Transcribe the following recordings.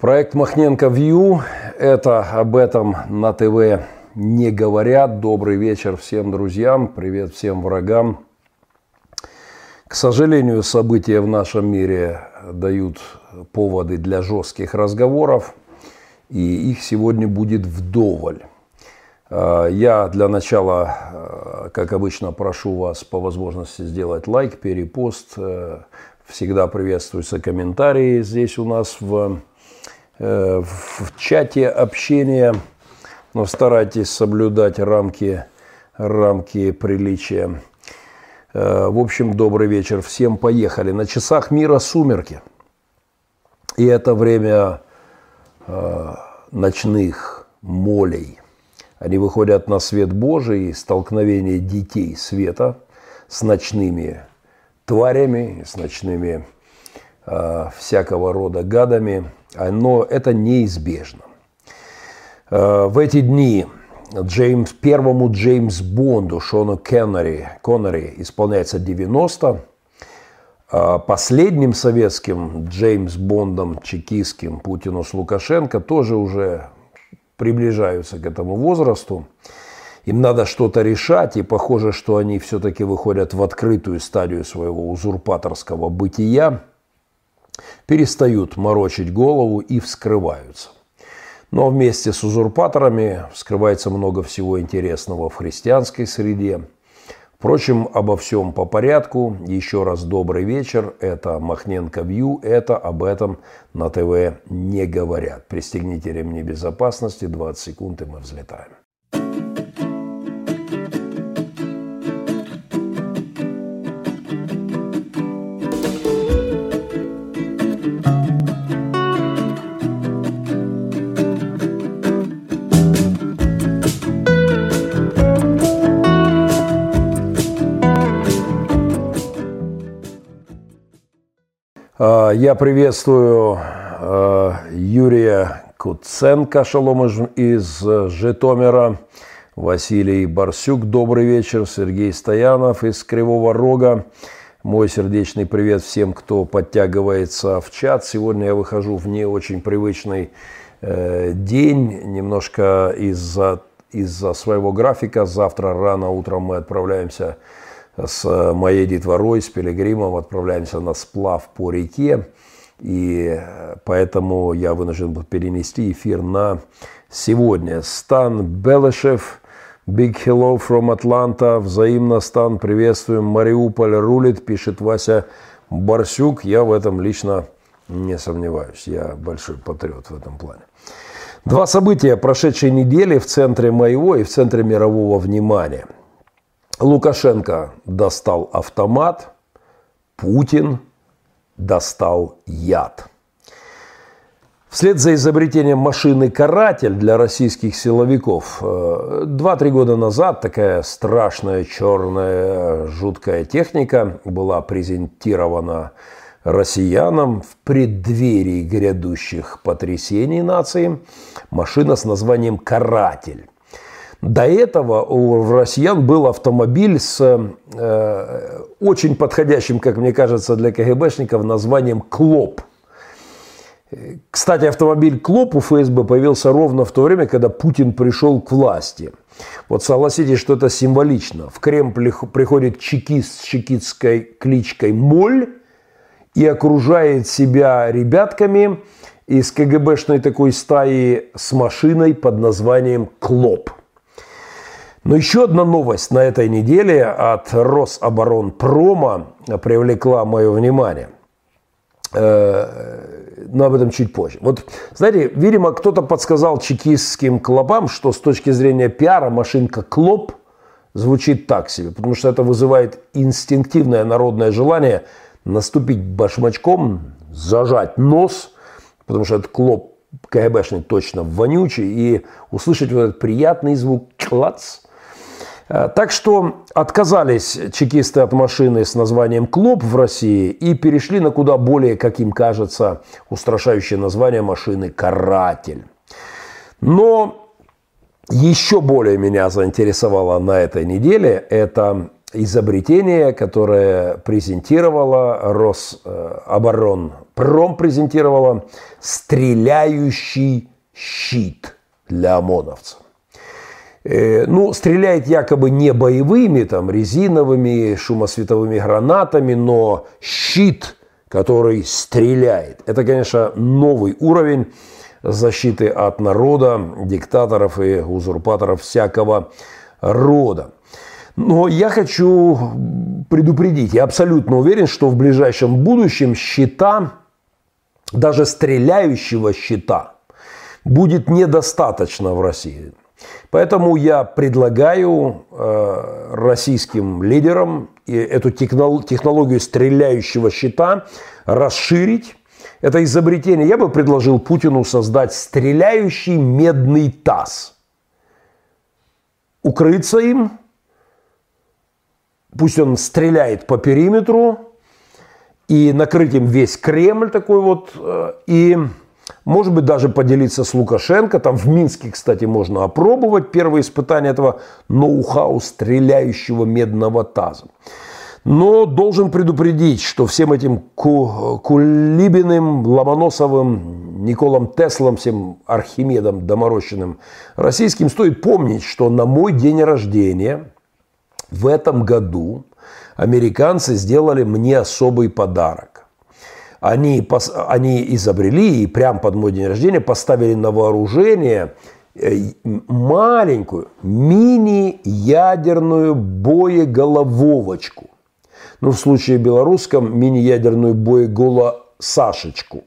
Проект Махненко Вью – это об этом на ТВ не говорят. Добрый вечер всем друзьям, привет всем врагам. К сожалению, события в нашем мире дают поводы для жестких разговоров, и их сегодня будет вдоволь. А, я для начала, а, как обычно, прошу вас по возможности сделать лайк, перепост. Э, всегда приветствуются комментарии здесь у нас в в чате общения, но старайтесь соблюдать рамки, рамки приличия. Э, в общем, добрый вечер всем. Поехали. На часах мира сумерки. И это время э, ночных молей. Они выходят на свет Божий, столкновение детей света с ночными тварями, с ночными всякого рода гадами – но это неизбежно. Э, в эти дни Джеймс, первому Джеймс Бонду Шону Кеннери, Коннери исполняется 90. А последним советским Джеймс Бондом чекистским Путину с Лукашенко тоже уже приближаются к этому возрасту. Им надо что-то решать, и похоже, что они все-таки выходят в открытую стадию своего узурпаторского бытия перестают морочить голову и вскрываются. Но вместе с узурпаторами вскрывается много всего интересного в христианской среде. Впрочем, обо всем по порядку. Еще раз добрый вечер. Это Махненко Вью. Это об этом на ТВ не говорят. Пристегните ремни безопасности. 20 секунд и мы взлетаем. Я приветствую а, Юрия Куценко, шалом из Житомира, Василий Барсюк, добрый вечер, Сергей Стоянов из Кривого Рога. Мой сердечный привет всем, кто подтягивается в чат. Сегодня я выхожу в не очень привычный э, день, немножко из-за из-за своего графика. Завтра рано утром мы отправляемся с э, моей детворой, с Пилигримом отправляемся на сплав по реке. И э, поэтому я вынужден был перенести эфир на сегодня. Стан Белышев, Big Hello from Atlanta, взаимно, Стан, приветствуем, Мариуполь рулит, пишет Вася Барсюк. Я в этом лично не сомневаюсь, я большой патриот в этом плане. Два события прошедшей недели в центре моего и в центре мирового внимания – Лукашенко достал автомат, Путин достал яд. Вслед за изобретением машины «Каратель» для российских силовиков, 2-3 э, года назад такая страшная, черная, жуткая техника была презентирована россиянам в преддверии грядущих потрясений нации. Машина с названием «Каратель». До этого у россиян был автомобиль с э, очень подходящим, как мне кажется, для КГБшников названием «Клоп». Кстати, автомобиль «Клоп» у ФСБ появился ровно в то время, когда Путин пришел к власти. Вот согласитесь, что это символично. В Кремль приходит чекист с чекистской кличкой «Моль» и окружает себя ребятками из КГБшной такой стаи с машиной под названием «Клоп». Но еще одна новость на этой неделе от Рособоронпрома привлекла мое внимание. Э, но об этом чуть позже. Вот, знаете, видимо, кто-то подсказал чекистским клопам, что с точки зрения пиара машинка «Клоп» звучит так себе, потому что это вызывает инстинктивное народное желание наступить башмачком, зажать нос, потому что этот клоп КГБшный точно вонючий, и услышать вот этот приятный звук «клац», так что отказались чекисты от машины с названием «Клоп» в России и перешли на куда более, как им кажется, устрашающее название машины «Каратель». Но еще более меня заинтересовало на этой неделе это изобретение, которое презентировала Рособоронпром, презентировала стреляющий щит для ОМОНовцев. Э, ну, стреляет якобы не боевыми, там, резиновыми, шумосветовыми гранатами, но щит, который стреляет. Это, конечно, новый уровень защиты от народа, диктаторов и узурпаторов всякого рода. Но я хочу предупредить, я абсолютно уверен, что в ближайшем будущем щита, даже стреляющего щита, будет недостаточно в России. Поэтому я предлагаю э, российским лидерам эту технологию стреляющего щита расширить. Это изобретение. Я бы предложил Путину создать стреляющий медный таз. Укрыться им, пусть он стреляет по периметру, и накрыть им весь Кремль такой вот, э, и может быть, даже поделиться с Лукашенко. Там в Минске, кстати, можно опробовать первое испытание этого ноу-хау стреляющего медного таза. Но должен предупредить, что всем этим Кулибиным, Ломоносовым, Николом Теслом, всем Архимедом доморощенным российским стоит помнить, что на мой день рождения в этом году американцы сделали мне особый подарок они, они изобрели и прямо под мой день рождения поставили на вооружение э, маленькую мини-ядерную боеголововочку. Ну, в случае белорусском мини-ядерную боеголосашечку.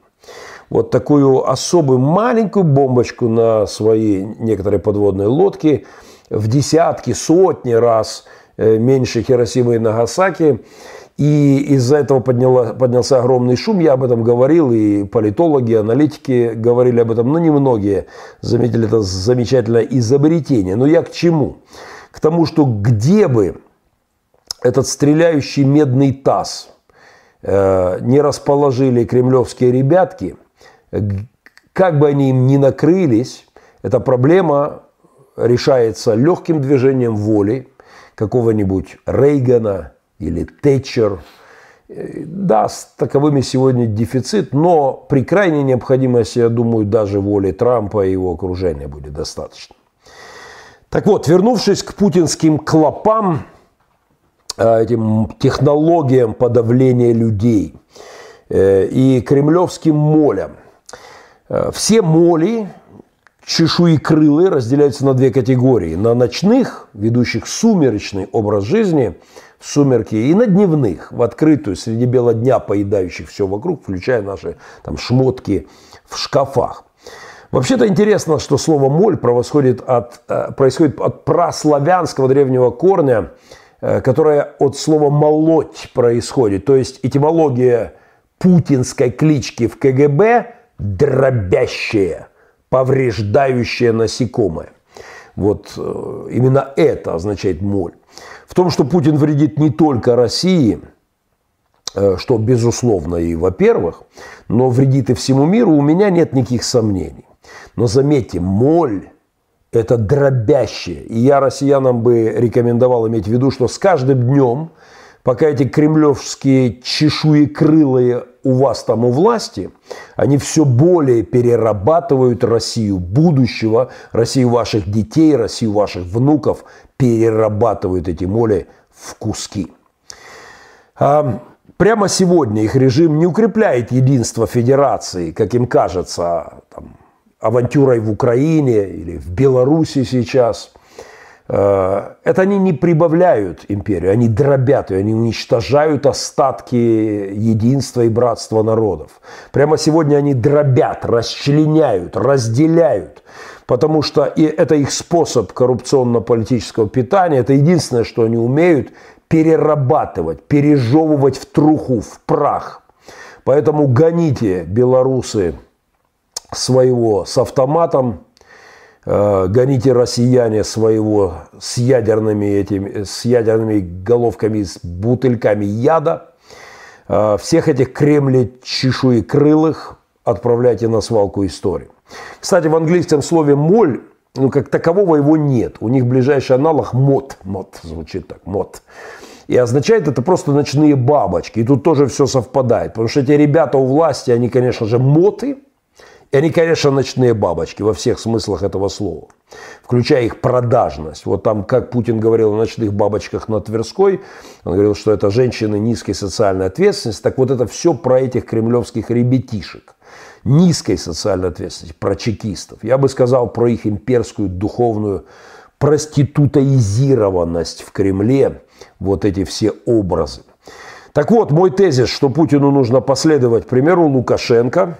Вот такую особую маленькую бомбочку на свои некоторые подводные лодки в десятки, сотни раз э, меньше Хиросимы и Нагасаки – и из-за этого подняла, поднялся огромный шум, я об этом говорил, и политологи, аналитики говорили об этом, но немногие заметили это замечательное изобретение. Но я к чему? К тому, что где бы этот стреляющий медный таз э, не расположили кремлевские ребятки, как бы они им ни накрылись, эта проблема решается легким движением воли какого-нибудь Рейгана, или Тэтчер. Э, да, с таковыми сегодня дефицит, но при крайней необходимости, я думаю, даже воли Трампа и его окружения будет достаточно. Так вот, вернувшись к путинским клопам, э, этим технологиям подавления людей э, и кремлевским молям. Все моли, чешуекрылые, разделяются на две категории. На ночных, ведущих сумеречный образ жизни – сумерки и на дневных, в открытую, среди бела дня поедающих все вокруг, включая наши там, шмотки в шкафах. Вообще-то интересно, что слово «моль» происходит от, э, происходит от праславянского древнего корня, э, которое от слова «молоть» происходит. То есть этимология путинской клички в КГБ – дробящее, повреждающее насекомое. Вот э, именно это означает моль. В том, что Путин вредит не только России, э, что безусловно и во-первых, но вредит и всему миру, у меня нет никаких сомнений. Но заметьте, моль – это дробящее. И я россиянам бы рекомендовал иметь в виду, что с каждым днем, пока эти кремлевские чешуекрылые у вас там у власти, они все более перерабатывают Россию будущего, Россию ваших детей, Россию ваших внуков, перерабатывают эти моли в куски. А прямо сегодня их режим не укрепляет единство федерации, как им кажется, там, авантюрой в Украине или в Беларуси сейчас – это они не прибавляют империю, они дробят ее, они уничтожают остатки единства и братства народов. Прямо сегодня они дробят, расчленяют, разделяют, потому что и это их способ коррупционно-политического питания, это единственное, что они умеют перерабатывать, пережевывать в труху, в прах. Поэтому гоните, белорусы, своего с автоматом, Э, гоните россияне своего с ядерными, этими, с ядерными головками, с бутыльками яда. Э, всех этих кремли чешуекрылых отправляйте на свалку истории. Кстати, в английском слове «моль» ну, как такового его нет. У них ближайший аналог мод. Мод звучит так, мод. И означает это просто ночные бабочки. И тут тоже все совпадает. Потому что эти ребята у власти, они, конечно же, моты. И они, конечно, ночные бабочки во всех смыслах этого слова. Включая их продажность. Вот там, как Путин говорил о ночных бабочках на Тверской, он говорил, что это женщины низкой социальной ответственности. Так вот это все про этих кремлевских ребятишек низкой социальной ответственности, про чекистов. Я бы сказал про их имперскую духовную проститутоизированность в Кремле, вот эти все образы. Так вот, мой тезис, что Путину нужно последовать примеру Лукашенко,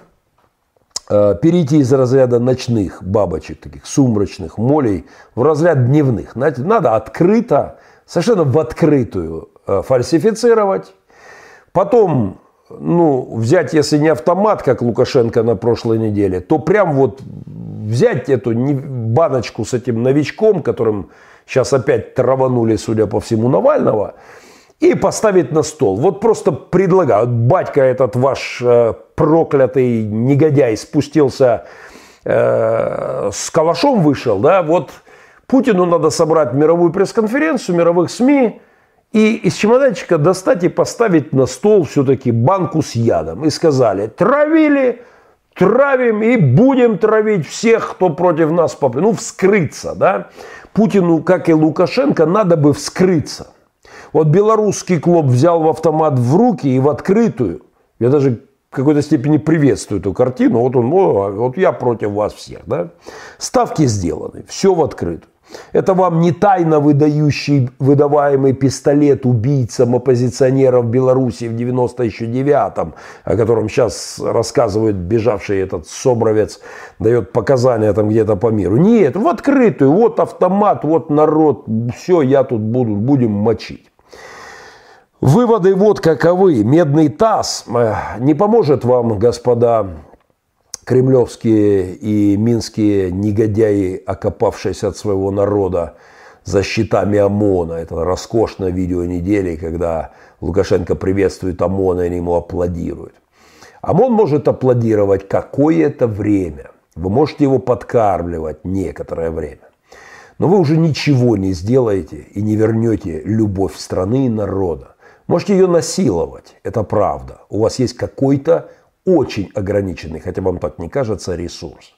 перейти из разряда ночных бабочек, таких сумрачных молей, в разряд дневных. Надо открыто, совершенно в открытую э, фальсифицировать, потом ну, взять, если не автомат, как Лукашенко на прошлой неделе, то прям вот взять эту баночку с этим новичком, которым сейчас опять траванули, судя по всему, Навального, и поставить на стол. Вот просто предлагаю. Батька этот ваш э, проклятый негодяй спустился э, с калашом вышел, да, вот Путину надо собрать мировую пресс-конференцию, мировых СМИ, и из чемоданчика достать и поставить на стол все-таки банку с ядом. И сказали, травили, травим и будем травить всех, кто против нас поп... Ну, вскрыться, да. Путину, как и Лукашенко, надо бы вскрыться. Вот белорусский клуб взял в автомат в руки и в открытую. Я даже в какой-то степени приветствую эту картину. Вот он, вот я против вас всех, да. Ставки сделаны, все в открытую. Это вам не тайно выдающий, выдаваемый пистолет убийцам оппозиционеров Беларуси в 99-м, о котором сейчас рассказывает бежавший этот Собровец, дает показания там где-то по миру. Нет, в открытую, вот автомат, вот народ, все, я тут буду, будем мочить. Выводы вот каковы. Медный таз э, не поможет вам, господа кремлевские и минские негодяи, окопавшиеся от своего народа за щитами ОМОНа. Это роскошное видео недели, когда Лукашенко приветствует ОМОН, и ему аплодируют. ОМОН может аплодировать какое-то время. Вы можете его подкармливать некоторое время. Но вы уже ничего не сделаете и не вернете любовь страны и народа. Можете ее насиловать, это правда. У вас есть какой-то очень ограниченный, хотя вам так не кажется, ресурс.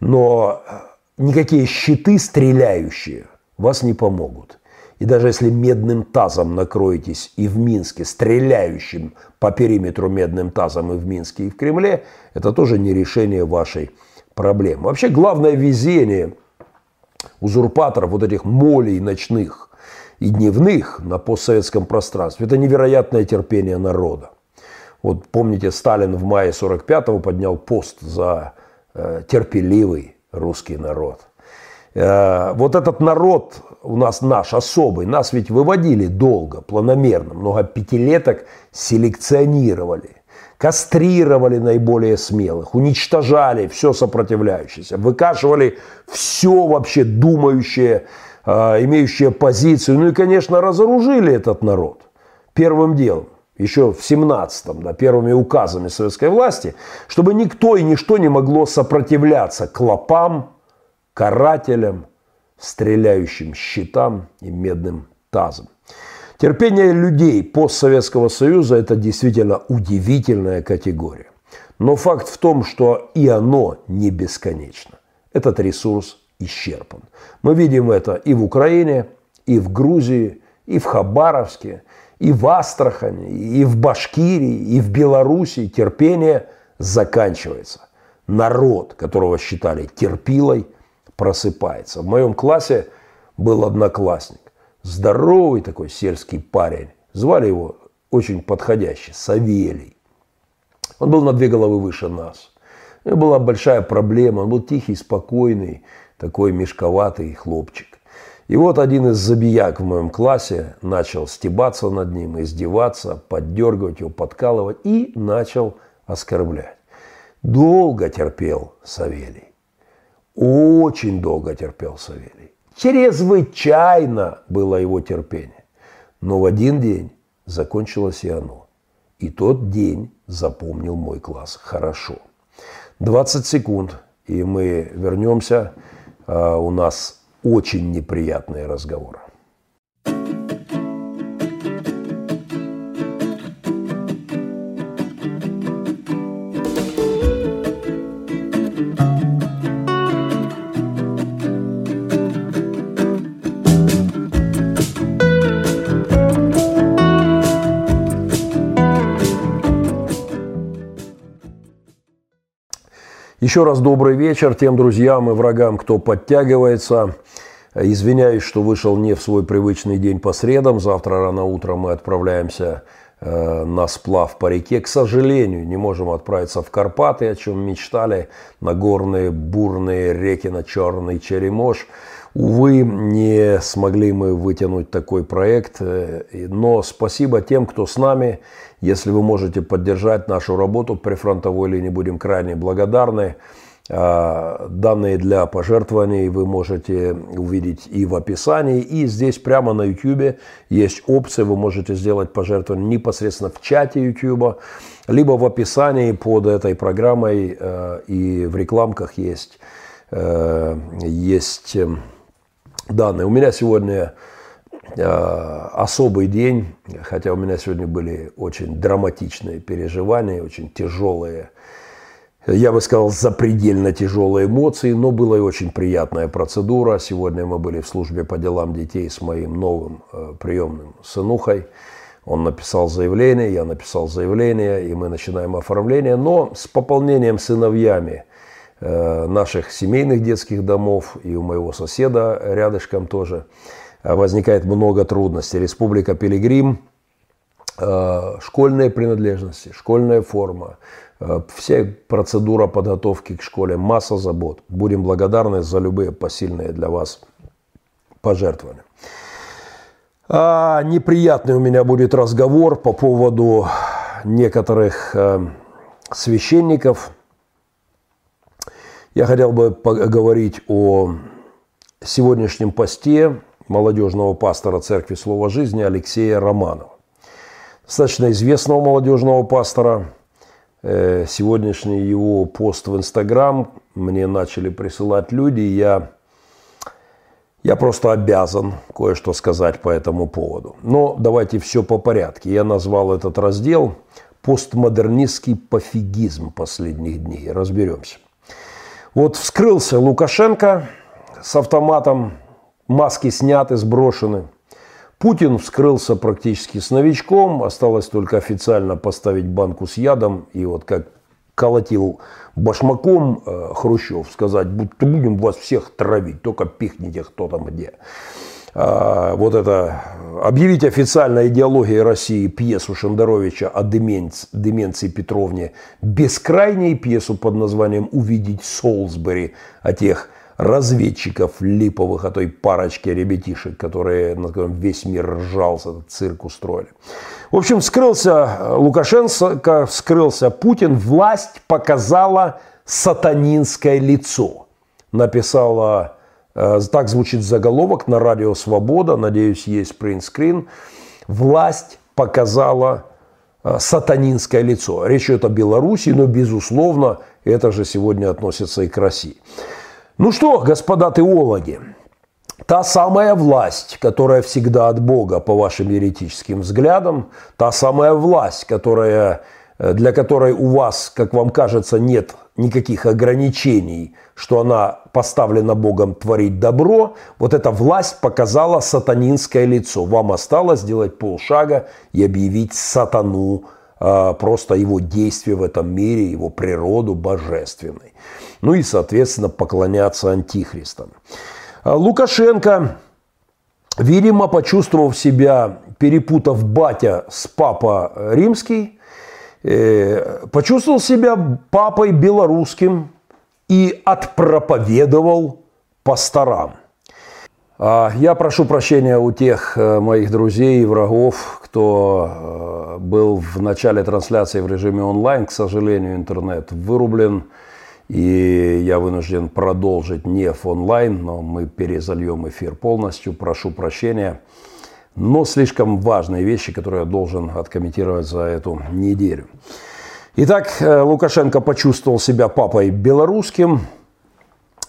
Но э, никакие щиты стреляющие вас не помогут. И даже если медным тазом накроетесь и в Минске, стреляющим по периметру медным тазом и в Минске, и в Кремле, это тоже не решение вашей проблемы. Вообще главное везение узурпаторов, вот этих молей ночных и дневных на постсоветском пространстве, это невероятное терпение народа. Вот помните, Сталин в мае 45-го поднял пост за э, терпеливый русский народ. Э, вот этот народ у нас наш особый, нас ведь выводили долго, планомерно, много пятилеток селекционировали, кастрировали наиболее смелых, уничтожали все сопротивляющееся, выкашивали все вообще думающее, э, имеющее позицию, ну и, конечно, разоружили этот народ первым делом еще в 17-м, да, первыми указами советской власти, чтобы никто и ничто не могло сопротивляться клопам, карателям, стреляющим щитам и медным тазам. Терпение людей постсоветского союза – это действительно удивительная категория. Но факт в том, что и оно не бесконечно. Этот ресурс исчерпан. Мы видим это и в Украине, и в Грузии, и в Хабаровске, и в Астрахани, и в Башкирии, и в Белоруссии терпение заканчивается. Народ, которого считали терпилой, просыпается. В моем классе был одноклассник. Здоровый такой сельский парень. Звали его очень подходящий, Савелий. Он был на две головы выше нас. У него была большая проблема. Он был тихий, спокойный, такой мешковатый хлопчик. И вот один из забияк в моем классе начал стебаться над ним, издеваться, поддергивать его, подкалывать и начал оскорблять. Долго терпел Савелий. Очень долго терпел Савелий. Чрезвычайно было его терпение. Но в один день закончилось и оно. И тот день запомнил мой класс хорошо. 20 секунд, и мы вернемся. А, у нас очень неприятные разговоры. Еще раз добрый вечер тем друзьям и врагам, кто подтягивается. Извиняюсь, что вышел не в свой привычный день по средам. Завтра рано утром мы отправляемся э, на сплав по реке. К сожалению, не можем отправиться в Карпаты, о чем мечтали, на горные бурные реки, на черный Черемош. Увы, не смогли мы вытянуть такой проект, э, но спасибо тем, кто с нами. Если вы можете поддержать нашу работу при фронтовой линии, будем крайне благодарны. А, данные для пожертвований вы можете увидеть и в описании, и здесь прямо на YouTube есть опция, вы можете сделать пожертвование непосредственно в чате YouTube, либо в описании под этой программой э, и в рекламках есть, э, есть эм, данные. У меня сегодня Э, особый день, хотя у меня сегодня были очень драматичные переживания, очень тяжелые, я бы сказал, запредельно тяжелые эмоции, но была и очень приятная процедура. Сегодня мы были в службе по делам детей с моим новым э, приемным сынухой. Он написал заявление, я написал заявление, и мы начинаем оформление, но с пополнением сыновьями наших семейных детских домов и у моего соседа рядышком тоже – возникает много трудностей. Республика Пилигрим, э, школьные принадлежности, школьная форма, э, вся процедура подготовки к школе, масса забот. Будем благодарны за любые посильные для вас пожертвования. А неприятный у меня будет разговор по поводу некоторых э, священников. Я хотел бы поговорить о сегодняшнем посте, молодежного пастора Церкви Слова Жизни Алексея Романова. Достаточно известного молодежного пастора. Э, сегодняшний его пост в Инстаграм мне начали присылать люди. Я, я просто обязан кое-что сказать по этому поводу. Но давайте все по порядке. Я назвал этот раздел «Постмодернистский пофигизм последних дней». Разберемся. Вот вскрылся Лукашенко с автоматом маски сняты, сброшены. Путин вскрылся практически с новичком, осталось только официально поставить банку с ядом и вот как колотил башмаком э, Хрущев, сказать, будто будем вас всех травить, только пихните кто там где. А, вот это, объявить официально идеологией России пьесу Шендеровича о деменции, деменции Петровне, бескрайней пьесу под названием «Увидеть Солсбери», о тех разведчиков липовых, о той парочке ребятишек, которые, на весь мир ржался, этот цирк устроили. В общем, скрылся Лукашенко, скрылся Путин, власть показала сатанинское лицо. Написала, э, так звучит заголовок на радио «Свобода», надеюсь, есть принтскрин. Власть показала э, сатанинское лицо. Речь идет о Беларуси, но, безусловно, это же сегодня относится и к России. Ну что, господа теологи, та самая власть, которая всегда от Бога, по вашим еретическим взглядам, та самая власть, которая, э, для которой у вас, как вам кажется, нет никаких ограничений, что она поставлена Богом творить добро, вот эта власть показала сатанинское лицо. Вам осталось сделать полшага и объявить сатану а, просто его действия в этом мире, его природу божественной. Ну и, соответственно, поклоняться антихристам. А, Лукашенко, видимо, почувствовав себя, перепутав батя с папа римский, почувствовал себя папой белорусским и отпроповедовал пасторам. А, я прошу прощения у тех э, моих друзей и врагов, кто э, был в начале трансляции в режиме онлайн. К сожалению, интернет вырублен, и я вынужден продолжить не в онлайн, но мы перезальем эфир полностью. Прошу прощения. Но слишком важные вещи, которые я должен откомментировать за эту неделю. Итак, э, Лукашенко почувствовал себя папой белорусским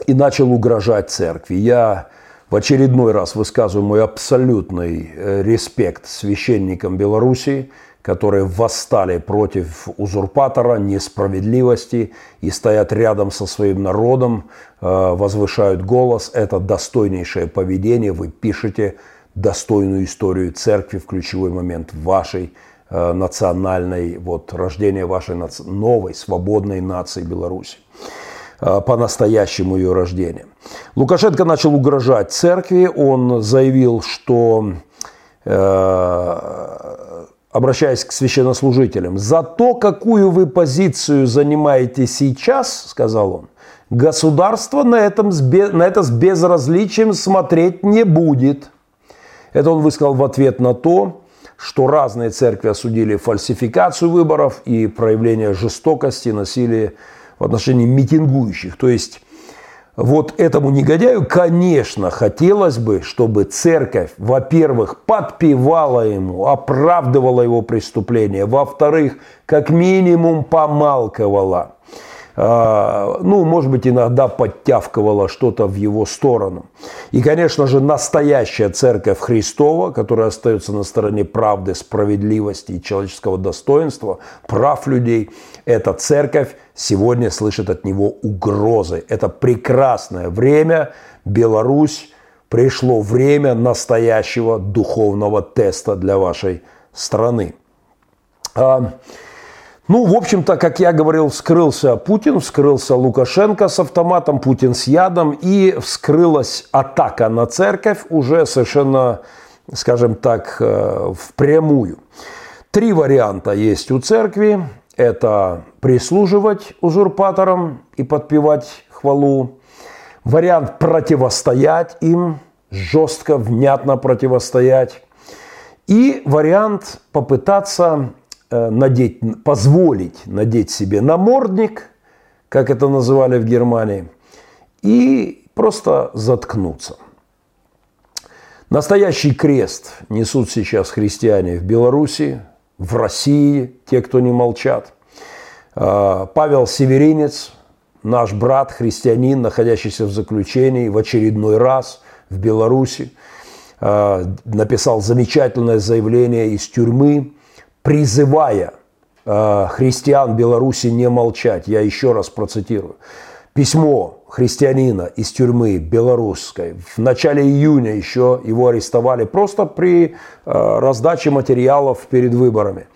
и начал угрожать церкви. Я В очередной раз высказываю мой абсолютный э, респект священникам Белоруссии, которые восстали против узурпатора, несправедливости и стоят рядом со своим народом, э, возвышают голос. Это достойнейшее поведение. Вы пишете достойную историю церкви в ключевой момент вашей э, национальной, вот, рождения вашей наци... новой свободной нации Беларуси. Э, по-настоящему ее рождения. Лукашенко начал угрожать церкви, он заявил, что, э, обращаясь к священнослужителям, «За то, какую вы позицию занимаете сейчас, — сказал он, — государство на, этом, на это с безразличием смотреть не будет». Это он высказал в ответ на то, что разные церкви осудили фальсификацию выборов и проявление жестокости, насилия в отношении митингующих. То есть вот этому негодяю, конечно, хотелось бы, чтобы церковь, во-первых, подпевала ему, оправдывала его преступление, во-вторых, как минимум помалковала. А, ну, может быть, иногда подтявкивала что-то в его сторону. И, конечно же, настоящая церковь Христова, которая остается на стороне правды, справедливости и человеческого достоинства, прав людей, эта церковь сегодня слышит от него угрозы. Это прекрасное время. Беларусь, пришло время настоящего духовного теста для вашей страны. Ну, в общем-то, как я говорил, вскрылся Путин, вскрылся Лукашенко с автоматом, Путин с ядом, и вскрылась атака на церковь уже совершенно, скажем так, э, впрямую. Три варианта есть у церкви. Это прислуживать узурпаторам и подпевать хвалу. Вариант противостоять им, жестко, внятно противостоять. И вариант попытаться надеть, позволить надеть себе намордник, как это называли в Германии, и просто заткнуться. Настоящий крест несут сейчас христиане в Беларуси, в России, те, кто не молчат. Э, Павел Северинец, наш брат, христианин, находящийся в заключении в очередной раз в Беларуси, э, написал замечательное заявление из тюрьмы, призывая э, христиан Беларуси не молчать. Я еще раз процитирую. Письмо христианина из тюрьмы белорусской. В начале июня еще его арестовали просто при э, раздаче материалов перед выборами.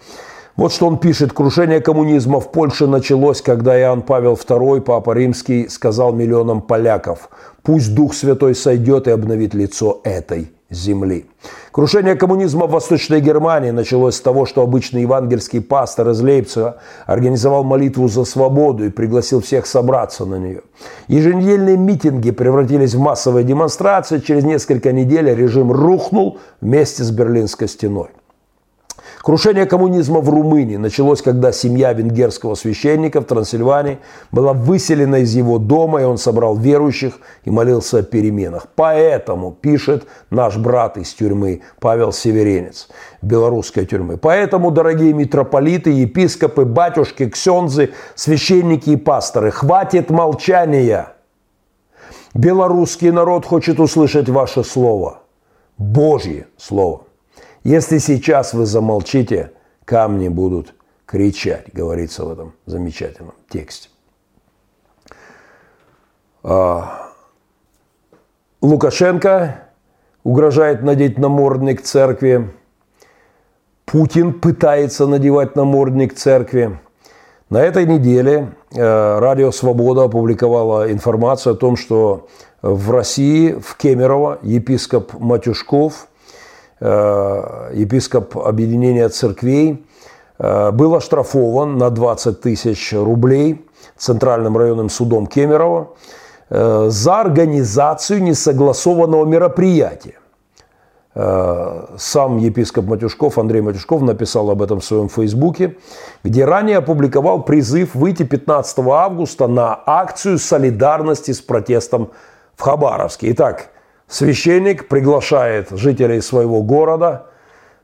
Вот что он пишет. Крушение коммунизма в Польше началось, когда Иоанн Павел II, Папа Римский, сказал миллионам поляков, пусть Дух Святой сойдет и обновит лицо этой земли. Крушение коммунизма в Восточной Германии началось с того, что обычный евангельский пастор из Лейпцига организовал молитву за свободу и пригласил всех собраться на нее. Еженедельные митинги превратились в массовые демонстрации. Через несколько недель режим рухнул вместе с Берлинской стеной. Крушение коммунизма в Румынии началось, когда семья венгерского священника в Трансильвании была выселена из его дома, и он собрал верующих и молился о переменах. Поэтому, пишет наш брат из тюрьмы Павел Северенец, белорусской тюрьмы. Поэтому, дорогие митрополиты, епископы, батюшки, ксензы, священники и пасторы, хватит молчания. Белорусский народ хочет услышать ваше слово. Божье слово. Если сейчас вы замолчите, камни будут кричать, говорится в этом замечательном тексте. А, Лукашенко угрожает надеть намордник церкви. Путин пытается надевать намордник церкви. На этой неделе э, Радио Свобода опубликовала информацию о том, что в России, в Кемерово, епископ Матюшков – епископ объединения церквей, э, был оштрафован на 20 тысяч рублей Центральным районным судом Кемерово э, за организацию несогласованного мероприятия. Сам епископ Матюшков, Андрей Матюшков, написал об этом в своем фейсбуке, где ранее опубликовал призыв выйти 15 августа на акцию солидарности с протестом в Хабаровске. Итак, Священник приглашает жителей своего города,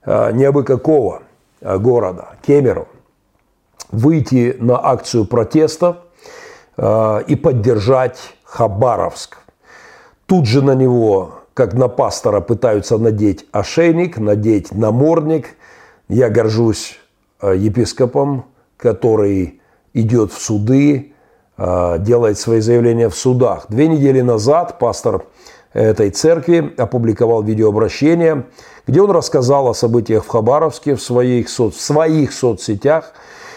э, не абы какого э, города, Кемеру, выйти на акцию протеста э, и поддержать Хабаровск. Тут же на него как на пастора пытаются надеть ошейник, надеть намордник. Я горжусь епископом, который идет в суды, делает свои заявления в судах. Две недели назад пастор этой церкви опубликовал видеообращение, где он рассказал о событиях в Хабаровске в своих, соц... в своих соцсетях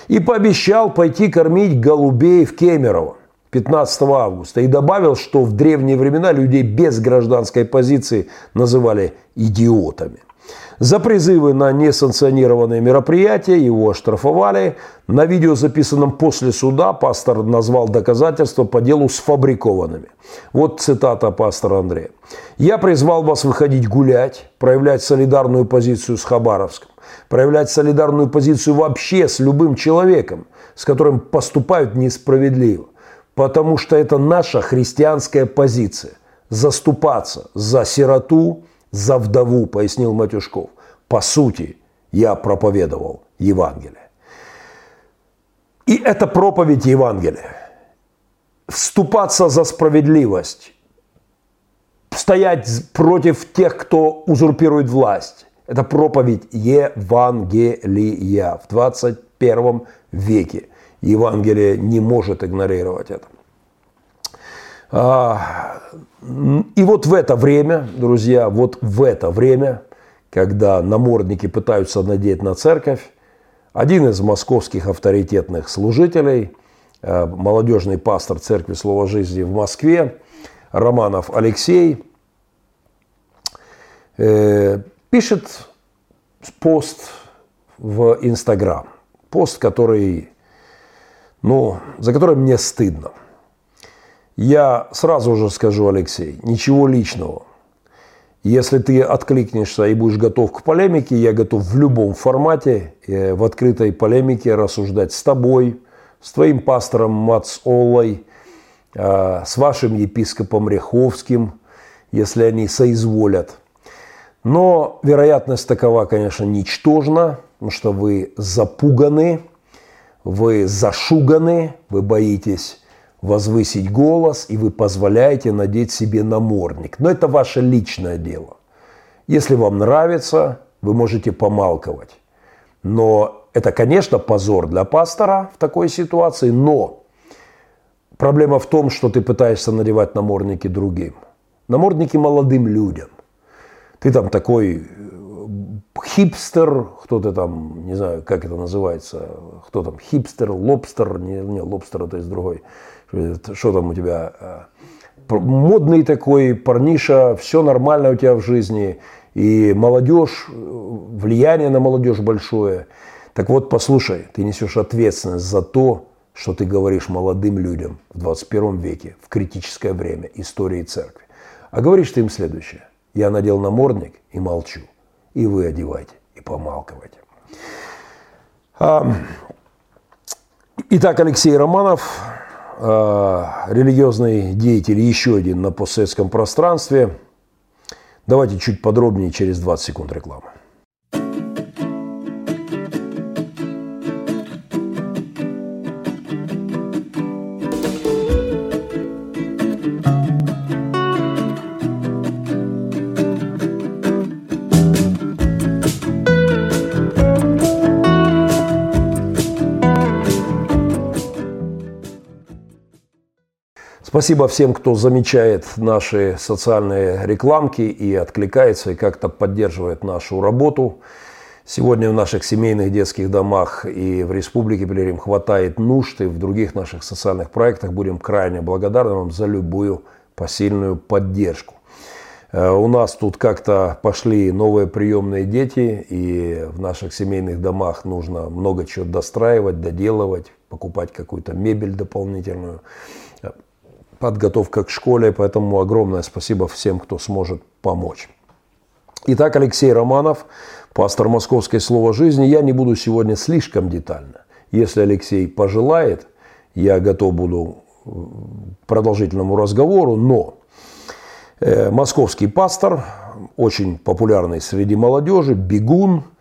и пообещал пойти кормить голубей в Кемерово. 15 августа и добавил, что в древние времена людей без гражданской позиции называли идиотами. За призывы на несанкционированные мероприятия его оштрафовали. На видео, записанном после суда, пастор назвал доказательства по делу сфабрикованными. Вот цитата пастора Андрея. «Я призвал вас выходить гулять, проявлять солидарную позицию с Хабаровском, проявлять солидарную позицию вообще с любым человеком, с которым поступают несправедливо. Потому что это наша христианская позиция. Заступаться за сироту, за вдову, пояснил Матюшков. По сути, я проповедовал Евангелие. И это проповедь Евангелия. Вступаться за справедливость, стоять против тех, кто узурпирует власть. Это проповедь Евангелия в 21 веке. Евангелие не может игнорировать это. И вот в это время, друзья, вот в это время, когда намордники пытаются надеть на церковь, один из московских авторитетных служителей, а, молодежный пастор Церкви Слова Жизни в Москве, Романов Алексей, э, пишет пост в Инстаграм. Пост, который ну, за которое мне стыдно. Я сразу же скажу, Алексей, ничего личного. Если ты откликнешься и будешь готов к полемике, я готов в любом формате, э, в открытой полемике рассуждать с тобой, с твоим пастором Мац Оллой, э, с вашим епископом Ряховским, если они соизволят. Но вероятность такова, конечно, ничтожна, потому что вы запуганы – вы зашуганы, вы боитесь возвысить голос, и вы позволяете надеть себе намордник. Но это ваше личное дело. Если вам нравится, вы можете помалковать. Но это, конечно, позор для пастора в такой ситуации, но проблема в том, что ты пытаешься надевать намордники другим. Намордники молодым людям. Ты там такой хипстер, кто-то там, не знаю, как это называется, кто там, хипстер, лобстер, не, не лобстер это из другой, что там у тебя, э, модный такой парниша, все нормально у тебя в жизни, и молодежь, влияние на молодежь большое. Так вот, послушай, ты несешь ответственность за то, что ты говоришь молодым людям в 21 веке, в критическое время истории церкви. А говоришь ты им следующее. Я надел намордник и молчу и вы одевайте, и помалковайте. Итак, Алексей Романов, религиозный деятель, еще один на постсоветском пространстве. Давайте чуть подробнее через 20 секунд рекламы. Спасибо всем, кто замечает наши социальные рекламки и откликается, и как-то поддерживает нашу работу. Сегодня в наших семейных детских домах и в Республике Белерим хватает нужд, и в других наших социальных проектах будем крайне благодарны вам за любую посильную поддержку. Э, у нас тут как-то пошли новые приемные дети, и в наших семейных домах нужно много чего достраивать, доделывать, покупать какую-то мебель дополнительную подготовка к школе, поэтому огромное спасибо всем, кто сможет помочь. Итак, Алексей Романов, пастор Московской Слово Жизни. Я не буду сегодня слишком детально. Если Алексей пожелает, я готов буду к продолжительному разговору, но э, московский пастор, очень популярный среди молодежи, бегун –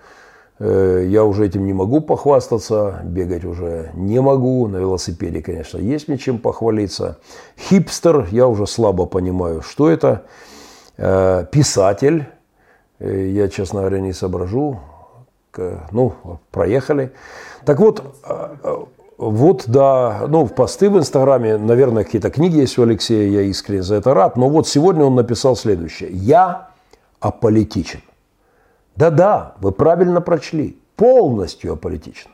я уже этим не могу похвастаться, бегать уже не могу. На велосипеде, конечно, есть мне чем похвалиться. Хипстер, я уже слабо понимаю, что это. э, писатель. Э, я, честно говоря, не соображу. Ну, проехали. Так вот, вот, да, ну, в посты в Инстаграме, наверное, какие-то книги есть у Алексея, я искренне за это рад. Но вот сегодня он написал следующее. «Я аполитичен». Да-да, вы правильно прочли. Полностью аполитичен.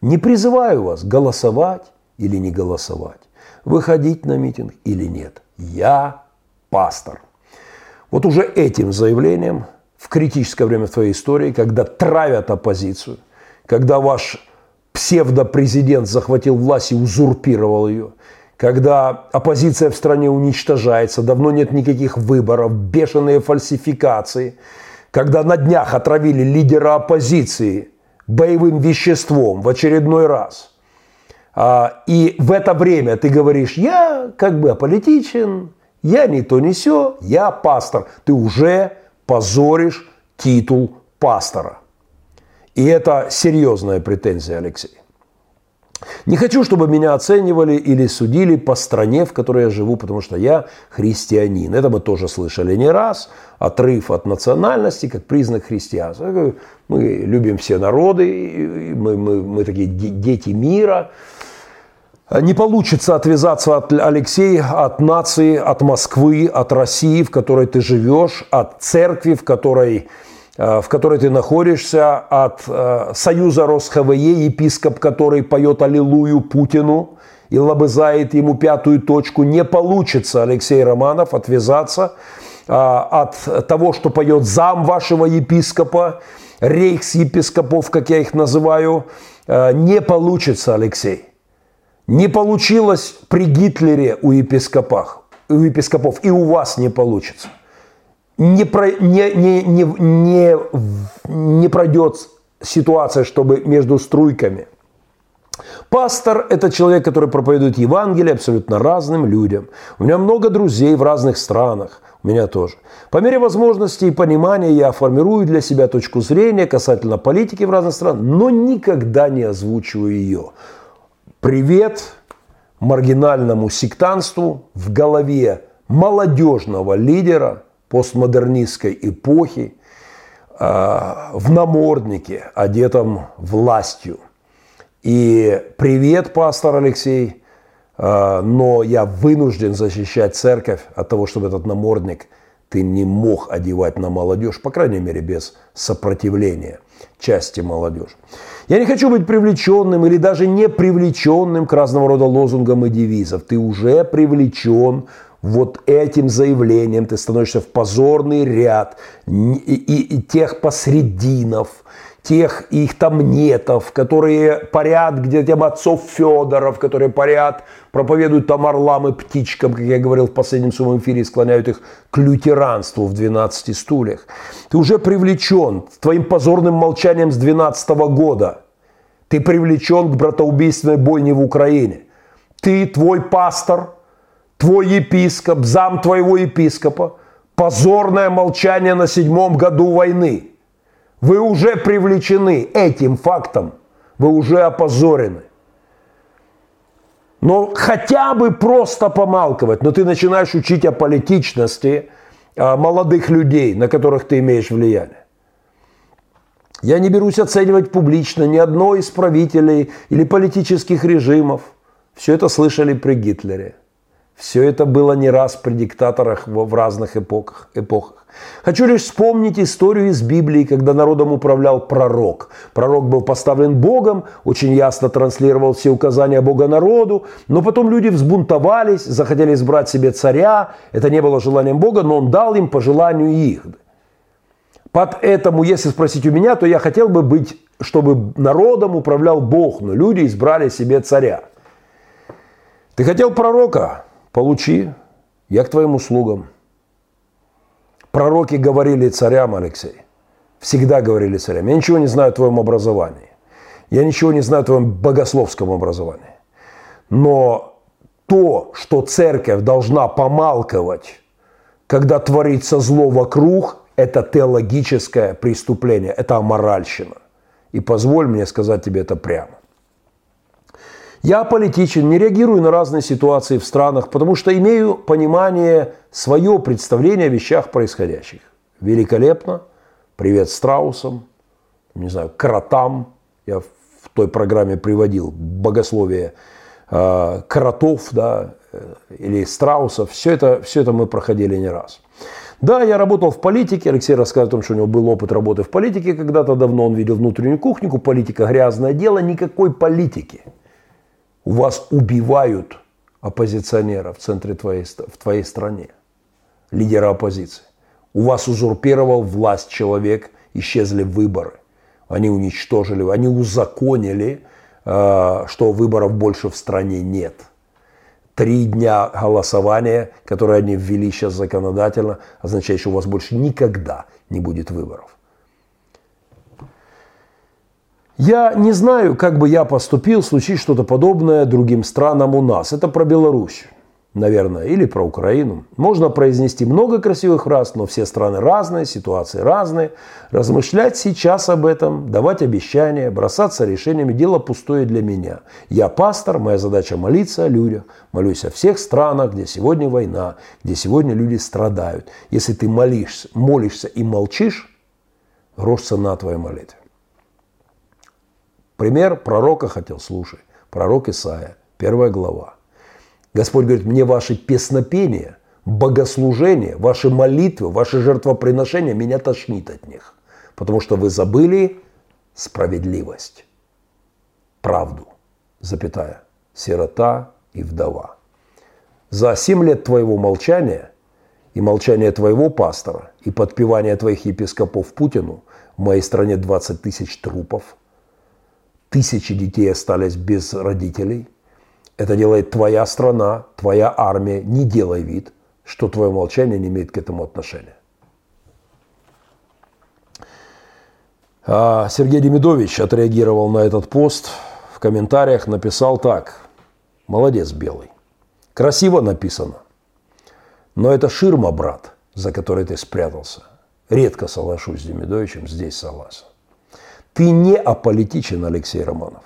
Не призываю вас голосовать или не голосовать, выходить на митинг или нет. Я пастор. Вот уже этим заявлением в критическое время твоей истории, когда травят оппозицию, когда ваш псевдопрезидент захватил власть и узурпировал ее, когда оппозиция в стране уничтожается, давно нет никаких выборов, бешеные фальсификации, когда на днях отравили лидера оппозиции боевым веществом в очередной раз. А, и в это время ты говоришь, я как бы аполитичен, я не то не все, я пастор. Ты уже позоришь титул пастора. И это серьезная претензия, Алексей. Не хочу, чтобы меня оценивали или судили по стране, в которой я живу, потому что я христианин. Это мы тоже слышали не раз. Отрыв от национальности как признак христианства. Мы любим все народы, мы, мы, мы такие дети мира. Не получится отвязаться от Алексея, от нации, от Москвы, от России, в которой ты живешь, от церкви, в которой, в которой ты находишься, от э, союза РосХВЕ, епископ, который поет Аллилуйю Путину и лобызает ему пятую точку. Не получится, Алексей Романов, отвязаться э, от того, что поет зам вашего епископа, рейхс-епископов, как я их называю. Не получится, Алексей. Не получилось при Гитлере у епископах, у епископов, и у вас не получится. Не, про, не, не, не, не, не пройдет ситуация, чтобы между струйками. Пастор – это человек, который проповедует Евангелие абсолютно разным людям. У меня много друзей в разных странах, у меня тоже. По мере возможности и понимания я формирую для себя точку зрения касательно политики в разных странах, но никогда не озвучиваю ее. Привет маргинальному сектанству в голове молодежного лидера постмодернистской эпохи э, в наморднике, одетом властью. И привет, пастор Алексей, э, но я вынужден защищать церковь от того, чтобы этот намордник ты не мог одевать на молодежь, по крайней мере, без сопротивления части молодежи. Я не хочу быть привлеченным или даже не привлеченным к разного рода лозунгам и девизам. Ты уже привлечен вот этим заявлением, ты становишься в позорный ряд и, и, и тех посрединов, тех их там нетов, которые парят где тем отцов Федоров, которые парят, проповедуют там орлам и птичкам, как я говорил в последнем своем эфире, склоняют их к лютеранству в 12 стульях. Ты уже привлечен твоим позорным молчанием с 12 года. Ты привлечен к братоубийственной бойне в Украине. Ты, твой пастор, твой епископ, зам твоего епископа, позорное молчание на седьмом году войны – вы уже привлечены этим фактом. Вы уже опозорены. Но хотя бы просто помалковать. Но ты начинаешь учить о политичности молодых людей, на которых ты имеешь влияние. Я не берусь оценивать публично ни одно из правителей или политических режимов. Все это слышали при Гитлере. Все это было не раз при диктаторах в разных эпохах. эпохах. Хочу лишь вспомнить историю из Библии, когда народом управлял пророк. Пророк был поставлен Богом, очень ясно транслировал все указания Бога народу, но потом люди взбунтовались, захотели избрать себе царя. Это не было желанием Бога, но он дал им по желанию их. Под этому, если спросить у меня, то я хотел бы быть, чтобы народом управлял Бог, но люди избрали себе царя. Ты хотел пророка? Получи, я к твоим услугам. Пророки говорили царям, Алексей. Всегда говорили царям. Я ничего не знаю о твоем образовании. Я ничего не знаю о твоем богословском образовании. Но то, что церковь должна помалковать, когда творится зло вокруг, это теологическое преступление, это аморальщина. И позволь мне сказать тебе это прямо. Я политичен, не реагирую на разные ситуации в странах, потому что имею понимание, свое представление о вещах происходящих. Великолепно. Привет страусам, не знаю, кротам. Я в той программе приводил богословие э, кротов, да, э, или страусов. Все это, все это мы проходили не раз. Да, я работал в политике. Алексей рассказывает о том, что у него был опыт работы в политике когда-то давно. Он видел внутреннюю кухню. Политика – грязное дело. Никакой политики – у вас убивают оппозиционера в центре твоей, в твоей стране, лидера оппозиции. У вас узурпировал власть человек, исчезли выборы. Они уничтожили, они узаконили, э, что выборов больше в стране нет. Три дня голосования, которые они ввели сейчас законодательно, означает, что у вас больше никогда не будет выборов. Я не знаю, как бы я поступил, случись что-то подобное другим странам у нас. Это про Беларусь, наверное, или про Украину. Можно произнести много красивых фраз, но все страны разные, ситуации разные. Размышлять сейчас об этом, давать обещания, бросаться решениями – дело пустое для меня. Я пастор, моя задача молиться о людях. Молюсь о всех странах, где сегодня война, где сегодня люди страдают. Если ты молишься, молишься и молчишь, грош цена твоей молитве. Пример пророка хотел, слушай. Пророк Исаия, первая глава. Господь говорит, мне ваши песнопения, богослужения, ваши молитвы, ваши жертвоприношения, меня тошнит от них. Потому что вы забыли справедливость, правду, запятая, сирота и вдова. За семь лет твоего молчания и молчания твоего пастора и подпевания твоих епископов Путину в моей стране 20 тысяч трупов – тысячи детей остались без родителей. Это делает твоя страна, твоя армия. Не делай вид, что твое молчание не имеет к этому отношения. А Сергей Демидович отреагировал на этот пост в комментариях, написал так. Молодец, Белый. Красиво написано. Но это ширма, брат, за которой ты спрятался. Редко соглашусь с Демидовичем, здесь согласен. Ты не аполитичен, Алексей Романов.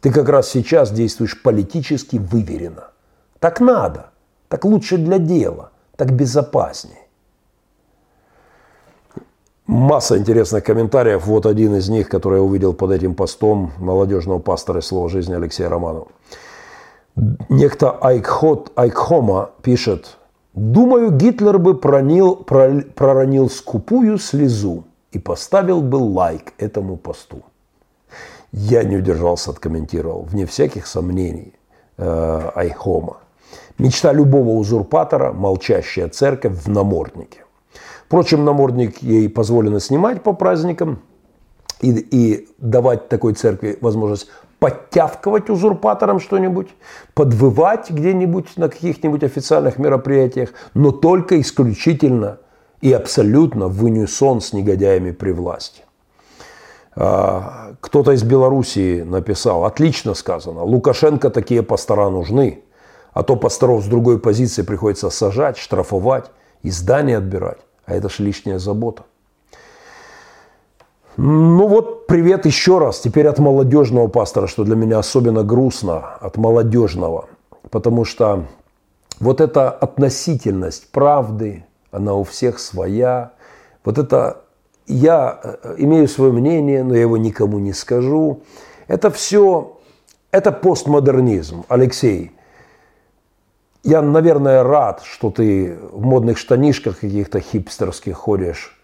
Ты как раз сейчас действуешь политически выверенно. Так надо. Так лучше для дела. Так безопаснее. Масса интересных комментариев. Вот один из них, который я увидел под этим постом молодежного пастора слова жизни Алексея Романова. Некто Айкхот, Айкхома пишет, «Думаю, Гитлер бы пронил, проронил скупую слезу, и поставил бы лайк этому посту. Я не удержался, откомментировал, вне всяких сомнений, э, Айхома. Мечта любого узурпатора – молчащая церковь в наморднике. Впрочем, намордник ей позволено снимать по праздникам и, и давать такой церкви возможность подтявкивать узурпаторам что-нибудь, подвывать где-нибудь на каких-нибудь официальных мероприятиях, но только исключительно и абсолютно в унисон с негодяями при власти. А, кто-то из Белоруссии написал, отлично сказано, Лукашенко такие пастора нужны, а то пасторов с другой позиции приходится сажать, штрафовать и здания отбирать, а это ж лишняя забота. Ну вот, привет еще раз. Теперь от молодежного пастора, что для меня особенно грустно, от молодежного. Потому что вот эта относительность правды, она у всех своя. Вот это я э, имею свое мнение, но я его никому не скажу. Это все, это постмодернизм, Алексей. Я, наверное, рад, что ты в модных штанишках каких-то хипстерских ходишь.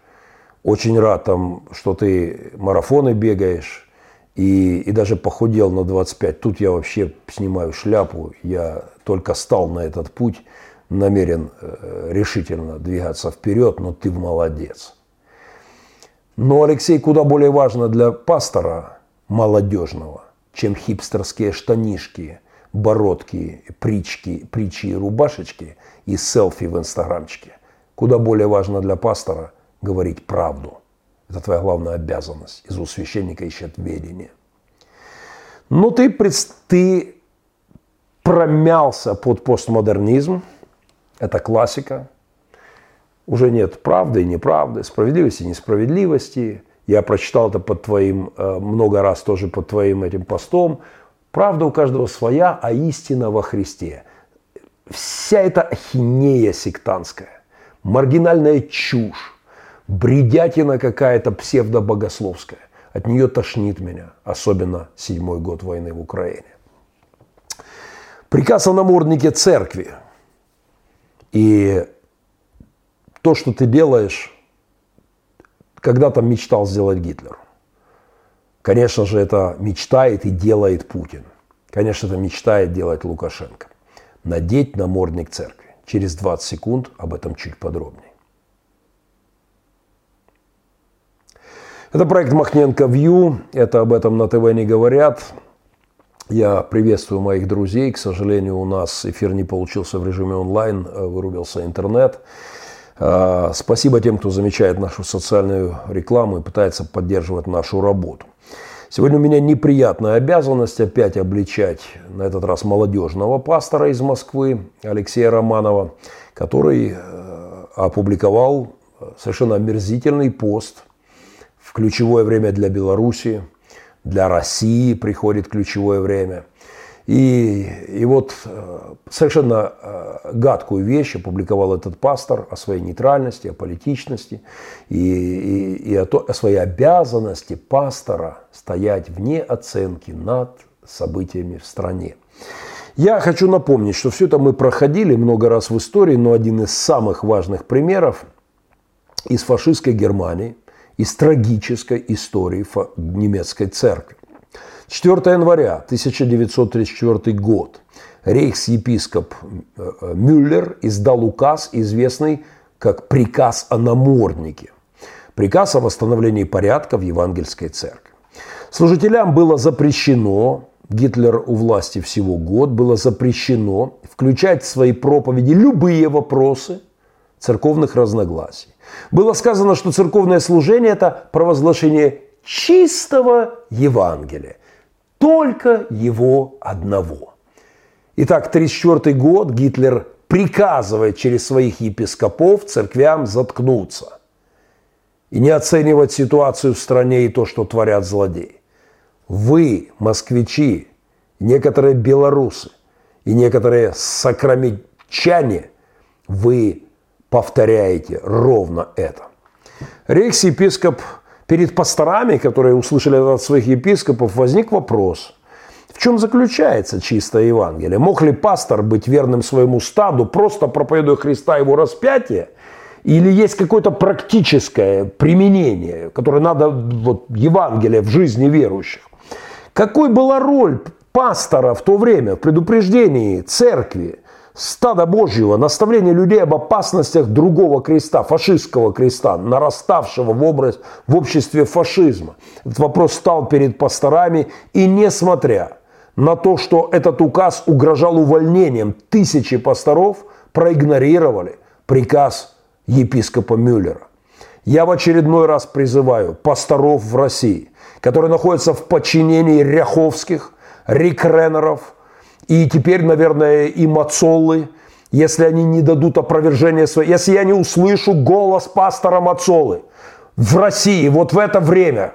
Очень рад, там, что ты марафоны бегаешь и, и даже похудел на 25. Тут я вообще снимаю шляпу. Я только стал на этот путь намерен э, решительно двигаться вперед, но ты молодец. Но, Алексей, куда более важно для пастора молодежного, чем хипстерские штанишки, бородки, прички, причи и рубашечки и селфи в инстаграмчике. Куда более важно для пастора говорить правду. Это твоя главная обязанность. Из у священника ищет ведение. Но ты, ты промялся под постмодернизм – это классика. Уже нет правды и неправды, справедливости и несправедливости. Я прочитал это под твоим, э, много раз тоже под твоим этим постом. Правда у каждого своя, а истина во Христе. Вся эта ахинея сектантская, маргинальная чушь, бредятина какая-то псевдобогословская. От нее тошнит меня, особенно седьмой год войны в Украине. Приказ о наморднике церкви. И то, что ты делаешь, когда-то мечтал сделать Гитлер. Конечно же, это мечтает и делает Путин. Конечно, это мечтает делать Лукашенко. Надеть намордник церкви. Через 20 секунд об этом чуть подробнее. Это проект Махненко Вью. Это об этом на ТВ не говорят. Я приветствую моих друзей. К сожалению, у нас эфир не получился в режиме онлайн, вырубился интернет. А, спасибо тем, кто замечает нашу социальную рекламу и пытается поддерживать нашу работу. Сегодня у меня неприятная обязанность опять обличать, на этот раз молодежного пастора из Москвы Алексея Романова, который э, опубликовал совершенно омерзительный пост в ключевое время для Беларуси, для России приходит ключевое время – и, и вот э, совершенно э, гадкую вещь опубликовал этот пастор о своей нейтральности, о политичности и, и, и о, то, о своей обязанности пастора стоять вне оценки над событиями в стране. Я хочу напомнить, что все это мы проходили много раз в истории, но один из самых важных примеров из фашистской Германии, из трагической истории немецкой церкви. 4 января 1934 год рейхс-епископ э, э, Мюллер издал указ, известный как «Приказ о наморднике». Приказ о восстановлении порядка в Евангельской церкви. Служителям было запрещено, Гитлер у власти всего год, было запрещено включать в свои проповеди любые вопросы церковных разногласий. Было сказано, что церковное служение – это провозглашение чистого Евангелия только его одного. Итак, 1934 год Гитлер приказывает через своих епископов церквям заткнуться и не оценивать ситуацию в стране и то, что творят злодеи. Вы, москвичи, некоторые белорусы и некоторые сакрамичане, вы повторяете ровно это. Рейхс-епископ перед пасторами, которые услышали от своих епископов, возник вопрос, в чем заключается чистое Евангелие? Мог ли пастор быть верным своему стаду, просто проповедуя Христа его распятие? Или есть какое-то практическое применение, которое надо, вот, Евангелие в жизни верующих? Какой была роль пастора в то время в предупреждении церкви стада Божьего, наставление людей об опасностях другого креста, фашистского креста, нараставшего в, образ, в обществе фашизма. Этот вопрос стал перед пасторами, и несмотря на то, что этот указ угрожал увольнением тысячи пасторов, проигнорировали приказ епископа Мюллера. Я в очередной раз призываю пасторов в России, которые находятся в подчинении ряховских, рекренеров – и теперь, наверное, и Мацолы, если они не дадут опровержения своей, если я не услышу голос пастора Мацолы в России вот в это время,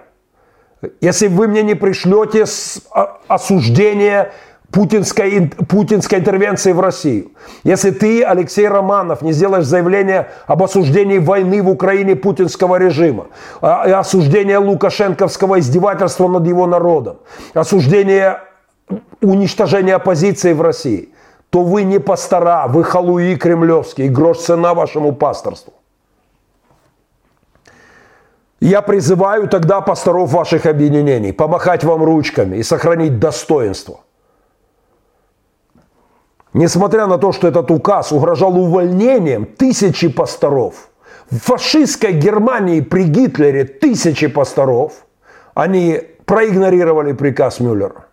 если вы мне не пришлете осуждение путинской, путинской интервенции в Россию. Если ты, Алексей Романов, не сделаешь заявление об осуждении войны в Украине путинского режима, а, осуждение лукашенковского издевательства над его народом, осуждение уничтожения оппозиции в России, то вы не пастора, вы халуи кремлевские, грош цена вашему пасторству. Я призываю тогда пасторов ваших объединений помахать вам ручками и сохранить достоинство. Несмотря на то, что этот указ угрожал увольнением тысячи пасторов, в фашистской Германии при Гитлере тысячи пасторов, они проигнорировали приказ Мюллера.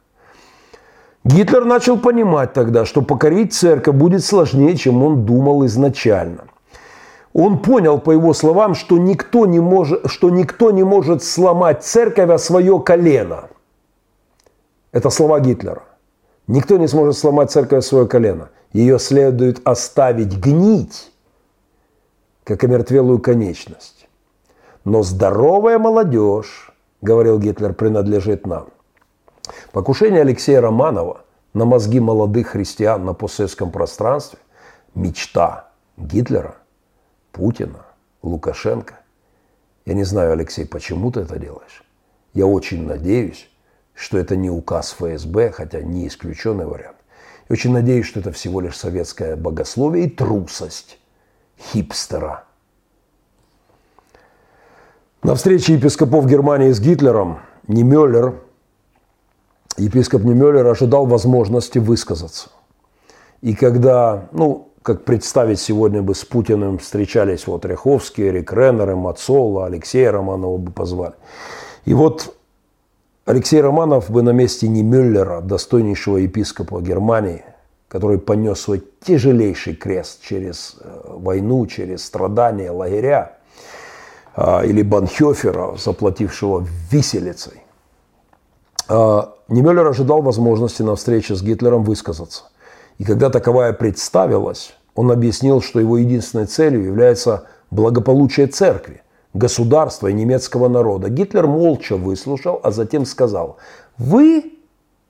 Гитлер начал понимать тогда, что покорить церковь будет сложнее, чем он думал изначально. Он понял, по его словам, что никто не может, что никто не может сломать церковь о свое колено. Это слова Гитлера. Никто не сможет сломать церковь о свое колено. Ее следует оставить гнить, как омертвелую конечность. Но здоровая молодежь, говорил Гитлер, принадлежит нам. Покушение Алексея Романова на мозги молодых христиан на постсоветском пространстве – мечта Гитлера, Путина, Лукашенко. Я не знаю, Алексей, почему ты это делаешь. Я очень надеюсь, что это не указ ФСБ, хотя не исключенный вариант. И очень надеюсь, что это всего лишь советское богословие и трусость хипстера. На встрече епископов Германии с Гитлером Немеллер, епископ Немеллер ожидал возможности высказаться. И когда, ну, как представить сегодня бы с Путиным встречались вот Ряховский, Эрик Реннер, Мацола, Алексея Романова бы позвали. И вот Алексей Романов бы на месте не Мюллера, достойнейшего епископа Германии, который понес свой тяжелейший крест через э, войну, через страдания, лагеря, а, или Банхёфера, заплатившего виселицей. А, Немеллер ожидал возможности на встрече с Гитлером высказаться. И когда таковая представилась, он объяснил, что его единственной целью является благополучие церкви, государства и немецкого народа. Гитлер молча выслушал, а затем сказал, вы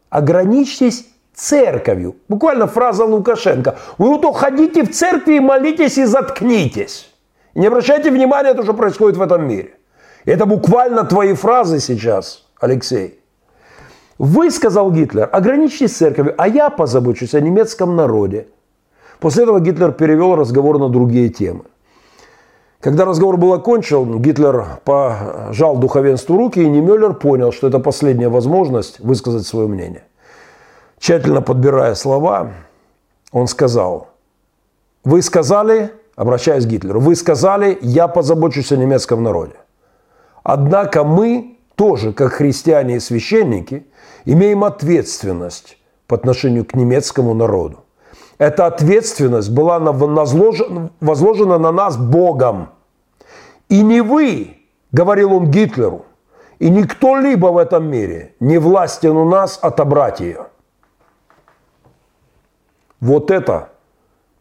ограничьтесь церковью. Буквально фраза Лукашенко. Вы вот ходите в церкви и молитесь и заткнитесь. И не обращайте внимания на то, что происходит в этом мире. Это буквально твои фразы сейчас, Алексей. Вы, сказал Гитлер, ограничьтесь церковью, а я позабочусь о немецком народе. После этого Гитлер перевел разговор на другие темы. Когда разговор был окончен, Гитлер пожал духовенству руки, и Немеллер понял, что это последняя возможность высказать свое мнение. Тщательно подбирая слова, он сказал, вы сказали, обращаясь к Гитлеру, вы сказали, я позабочусь о немецком народе. Однако мы тоже, как христиане и священники, имеем ответственность по отношению к немецкому народу. Эта ответственность была возложена на нас Богом. И не вы, говорил он Гитлеру, и не кто-либо в этом мире не властен у нас отобрать ее. Вот это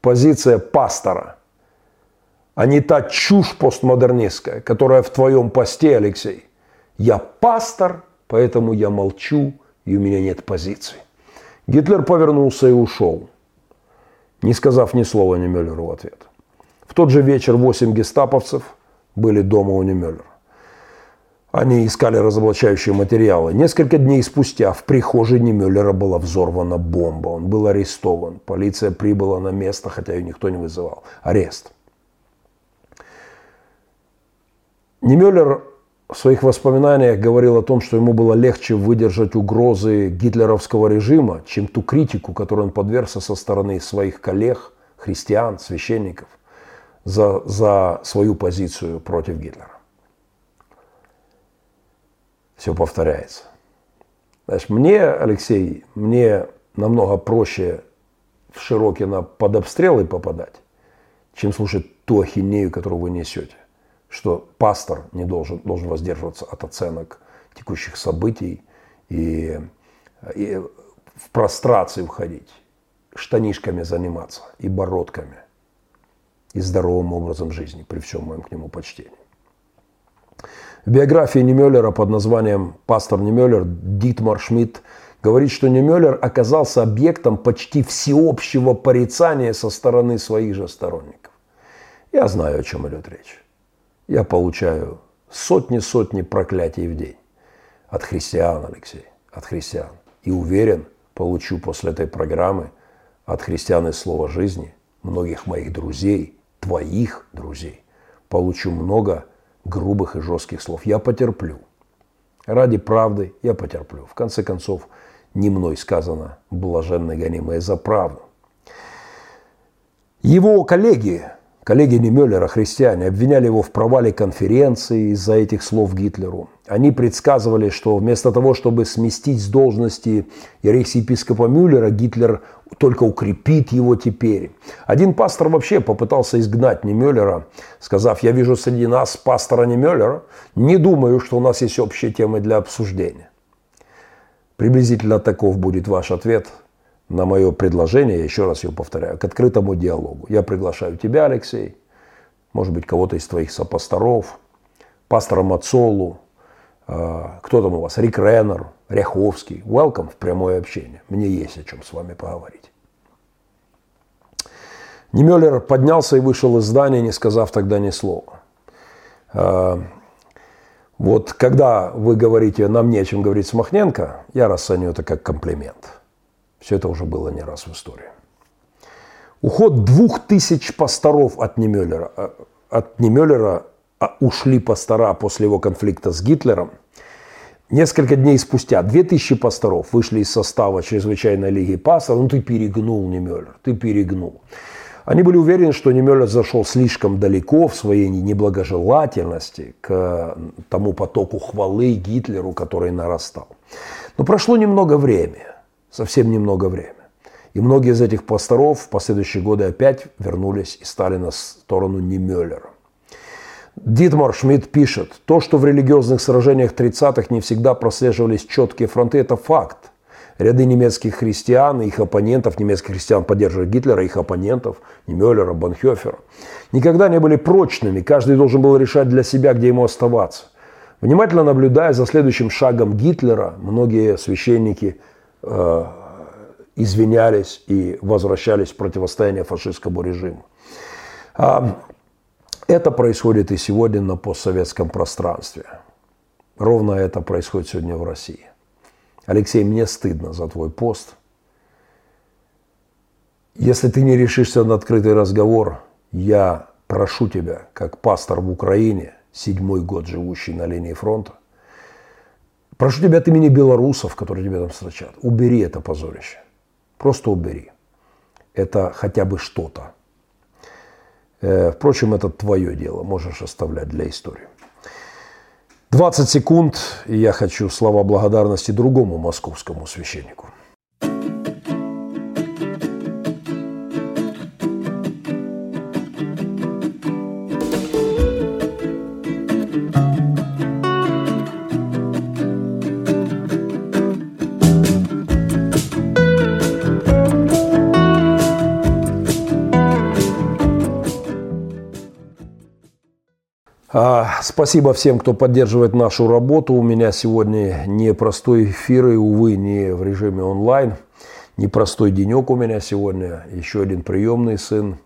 позиция пастора, а не та чушь постмодернистская, которая в твоем посте, Алексей. Я пастор, поэтому я молчу, и у меня нет позиции. Гитлер повернулся и ушел не сказав ни слова Немеллеру в ответ. В тот же вечер восемь гестаповцев были дома у Немеллера. Они искали разоблачающие материалы. Несколько дней спустя в прихожей Немеллера была взорвана бомба. Он был арестован. Полиция прибыла на место, хотя ее никто не вызывал. Арест. Немеллер в своих воспоминаниях говорил о том, что ему было легче выдержать угрозы гитлеровского режима, чем ту критику, которой он подвергся со стороны своих коллег, христиан, священников, за, за свою позицию против Гитлера. Все повторяется. Знаешь, мне, Алексей, мне намного проще в Широкино под обстрелы попадать, чем слушать ту ахинею, которую вы несете что пастор не должен, должен воздерживаться от оценок текущих событий и, и в прострации уходить, штанишками заниматься и бородками, и здоровым образом жизни, при всем моем к нему почтении. В биографии Немеллера под названием «Пастор Немеллер» Дитмар Шмидт говорит, что Немеллер оказался объектом почти всеобщего порицания со стороны своих же сторонников. Я знаю, о чем идет речь я получаю сотни-сотни проклятий в день. От христиан, Алексей, от христиан. И уверен, получу после этой программы от христиан из слова жизни, многих моих друзей, твоих друзей, получу много грубых и жестких слов. Я потерплю. Ради правды я потерплю. В конце концов, не мной сказано блаженные гонимые за правду. Его коллеги Коллеги Немеллера, христиане, обвиняли его в провале конференции из-за этих слов Гитлеру. Они предсказывали, что вместо того, чтобы сместить с должности ерехсиепископа Мюллера, Гитлер только укрепит его теперь. Один пастор вообще попытался изгнать Немеллера, сказав, я вижу среди нас пастора Немеллера, не думаю, что у нас есть общие темы для обсуждения. Приблизительно таков будет ваш ответ – на мое предложение, я еще раз его повторяю, к открытому диалогу. Я приглашаю тебя, Алексей, может быть, кого-то из твоих сопасторов, пастора Мацолу, Кто там у вас? Рик Реннер, Ряховский. Welcome в прямое общение. Мне есть о чем с вами поговорить. Немеллер поднялся и вышел из здания, не сказав тогда ни слова. Вот когда вы говорите, нам не о чем говорить с Махненко, я расцениваю это как комплимент. Все это уже было не раз в истории. Уход двух тысяч пасторов от Немеллера, э, от Немеллера а, ушли пастора после его конфликта с Гитлером. Несколько дней спустя 2000 пасторов вышли из состава чрезвычайной лиги пасторов. Ну ты перегнул, Немеллер, ты перегнул. Они были уверены, что Немеллер зашел слишком далеко в своей неблагожелательности к тому потоку хвалы Гитлеру, который нарастал. Но прошло немного времени, совсем немного времени. И многие из этих пасторов в последующие годы опять вернулись и стали на сторону Немеллера. Дитмар Шмидт пишет, то, что в религиозных сражениях 30-х не всегда прослеживались четкие фронты, это факт. Ряды немецких христиан и их оппонентов, немецких христиан поддерживали Гитлера, их оппонентов, Немеллера, Бонхёфера, никогда не были прочными. Каждый должен был решать для себя, где ему оставаться. Внимательно наблюдая за следующим шагом Гитлера, многие священники извинялись и возвращались в противостояние фашистскому режиму. А, это происходит и сегодня на постсоветском пространстве. Ровно это происходит сегодня в России. Алексей, мне стыдно за твой пост. Если ты не решишься на открытый разговор, я прошу тебя, как пастор в Украине, седьмой год живущий на линии фронта, прошу тебя от имени белорусов, которые тебя там встречают, убери это позорище. Просто убери. Это хотя бы что-то. Э, впрочем, это твое дело, можешь оставлять для истории. 20 секунд, и я хочу слова благодарности другому московскому священнику. Спасибо всем, кто поддерживает нашу работу. У меня сегодня непростой эфир, и, увы, не в режиме онлайн. Непростой денек у меня сегодня. Еще один приемный сын.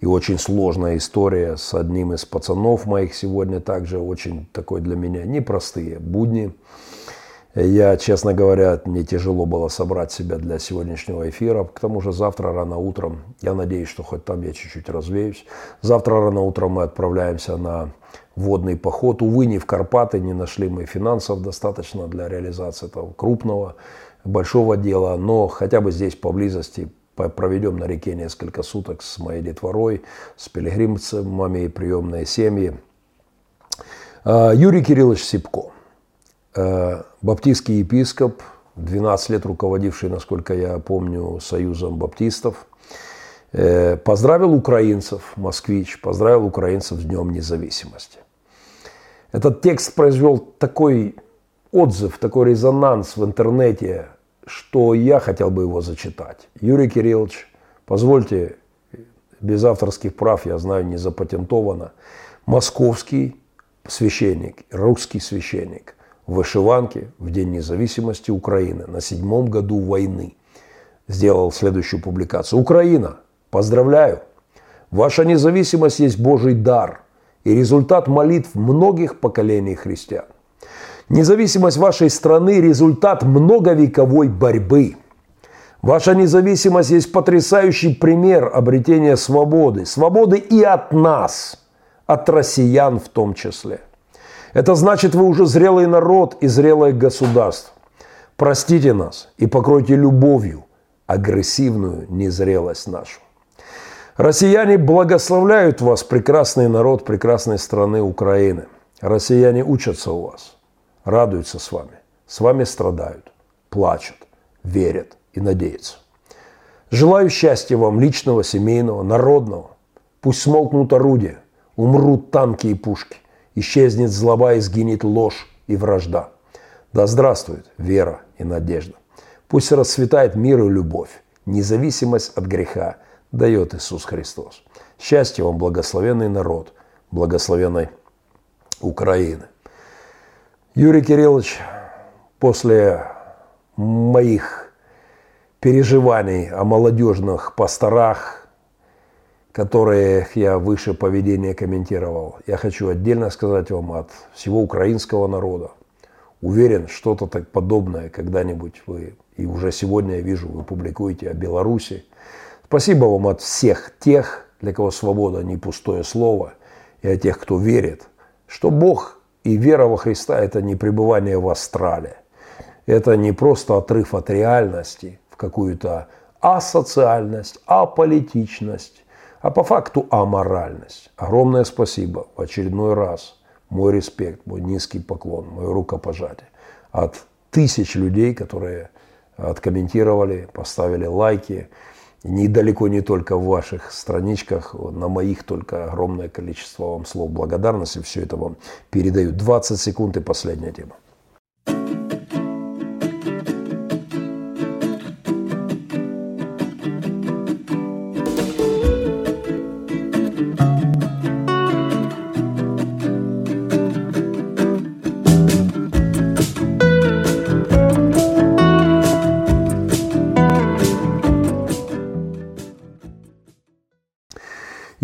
И очень сложная история с одним из пацанов моих сегодня. Также очень такой для меня непростые будни. Я, честно говоря, мне тяжело было собрать себя для сегодняшнего эфира. К тому же завтра рано утром, я надеюсь, что хоть там я чуть-чуть развеюсь. Завтра рано утром мы отправляемся на водный поход. Увы, не в Карпаты, не нашли мы финансов достаточно для реализации этого крупного, большого дела. Но хотя бы здесь поблизости проведем на реке несколько суток с моей детворой, с пилигримцами и приемные семьи. А, Юрий Кириллович Сипко, а, баптистский епископ, 12 лет руководивший, насколько я помню, Союзом баптистов, э, поздравил украинцев, москвич, поздравил украинцев с Днем независимости. Этот текст произвел такой отзыв, такой резонанс в интернете, что я хотел бы его зачитать. Юрий Кириллович, позвольте, без авторских прав, я знаю, не запатентовано, московский священник, русский священник в вышиванке в День независимости Украины на седьмом году войны сделал следующую публикацию. Украина, поздравляю, ваша независимость есть Божий дар – и результат молитв многих поколений христиан. Независимость вашей страны – результат многовековой борьбы. Ваша независимость есть потрясающий пример обретения свободы. Свободы и от нас, от россиян в том числе. Это значит, вы уже зрелый народ и зрелое государство. Простите нас и покройте любовью агрессивную незрелость нашу. Россияне благословляют вас, прекрасный народ прекрасной страны Украины. Россияне учатся у вас, радуются с вами, с вами страдают, плачут, верят и надеются. Желаю счастья вам личного, семейного, народного. Пусть смолкнут орудия, умрут танки и пушки, исчезнет злоба и сгинет ложь и вражда. Да здравствует вера и надежда. Пусть расцветает мир и любовь, независимость от греха – дает Иисус Христос. Счастье вам, благословенный народ, благословенной Украины. Юрий Кириллович, после моих переживаний о молодежных пасторах, которые я выше поведения комментировал, я хочу отдельно сказать вам от всего украинского народа. Уверен, что-то так подобное когда-нибудь вы, и уже сегодня я вижу, вы публикуете о Беларуси. Спасибо вам от всех тех, для кого свобода не пустое слово, и от тех, кто верит, что Бог и вера во Христа – это не пребывание в астрале. Это не просто отрыв от реальности в какую-то асоциальность, аполитичность, а по факту аморальность. Огромное спасибо в очередной раз. Мой респект, мой низкий поклон, мое рукопожатие от тысяч людей, которые откомментировали, поставили лайки. Недалеко не только в ваших страничках, на моих только огромное количество вам слов благодарности. Все это вам передаю. 20 секунд и последняя тема.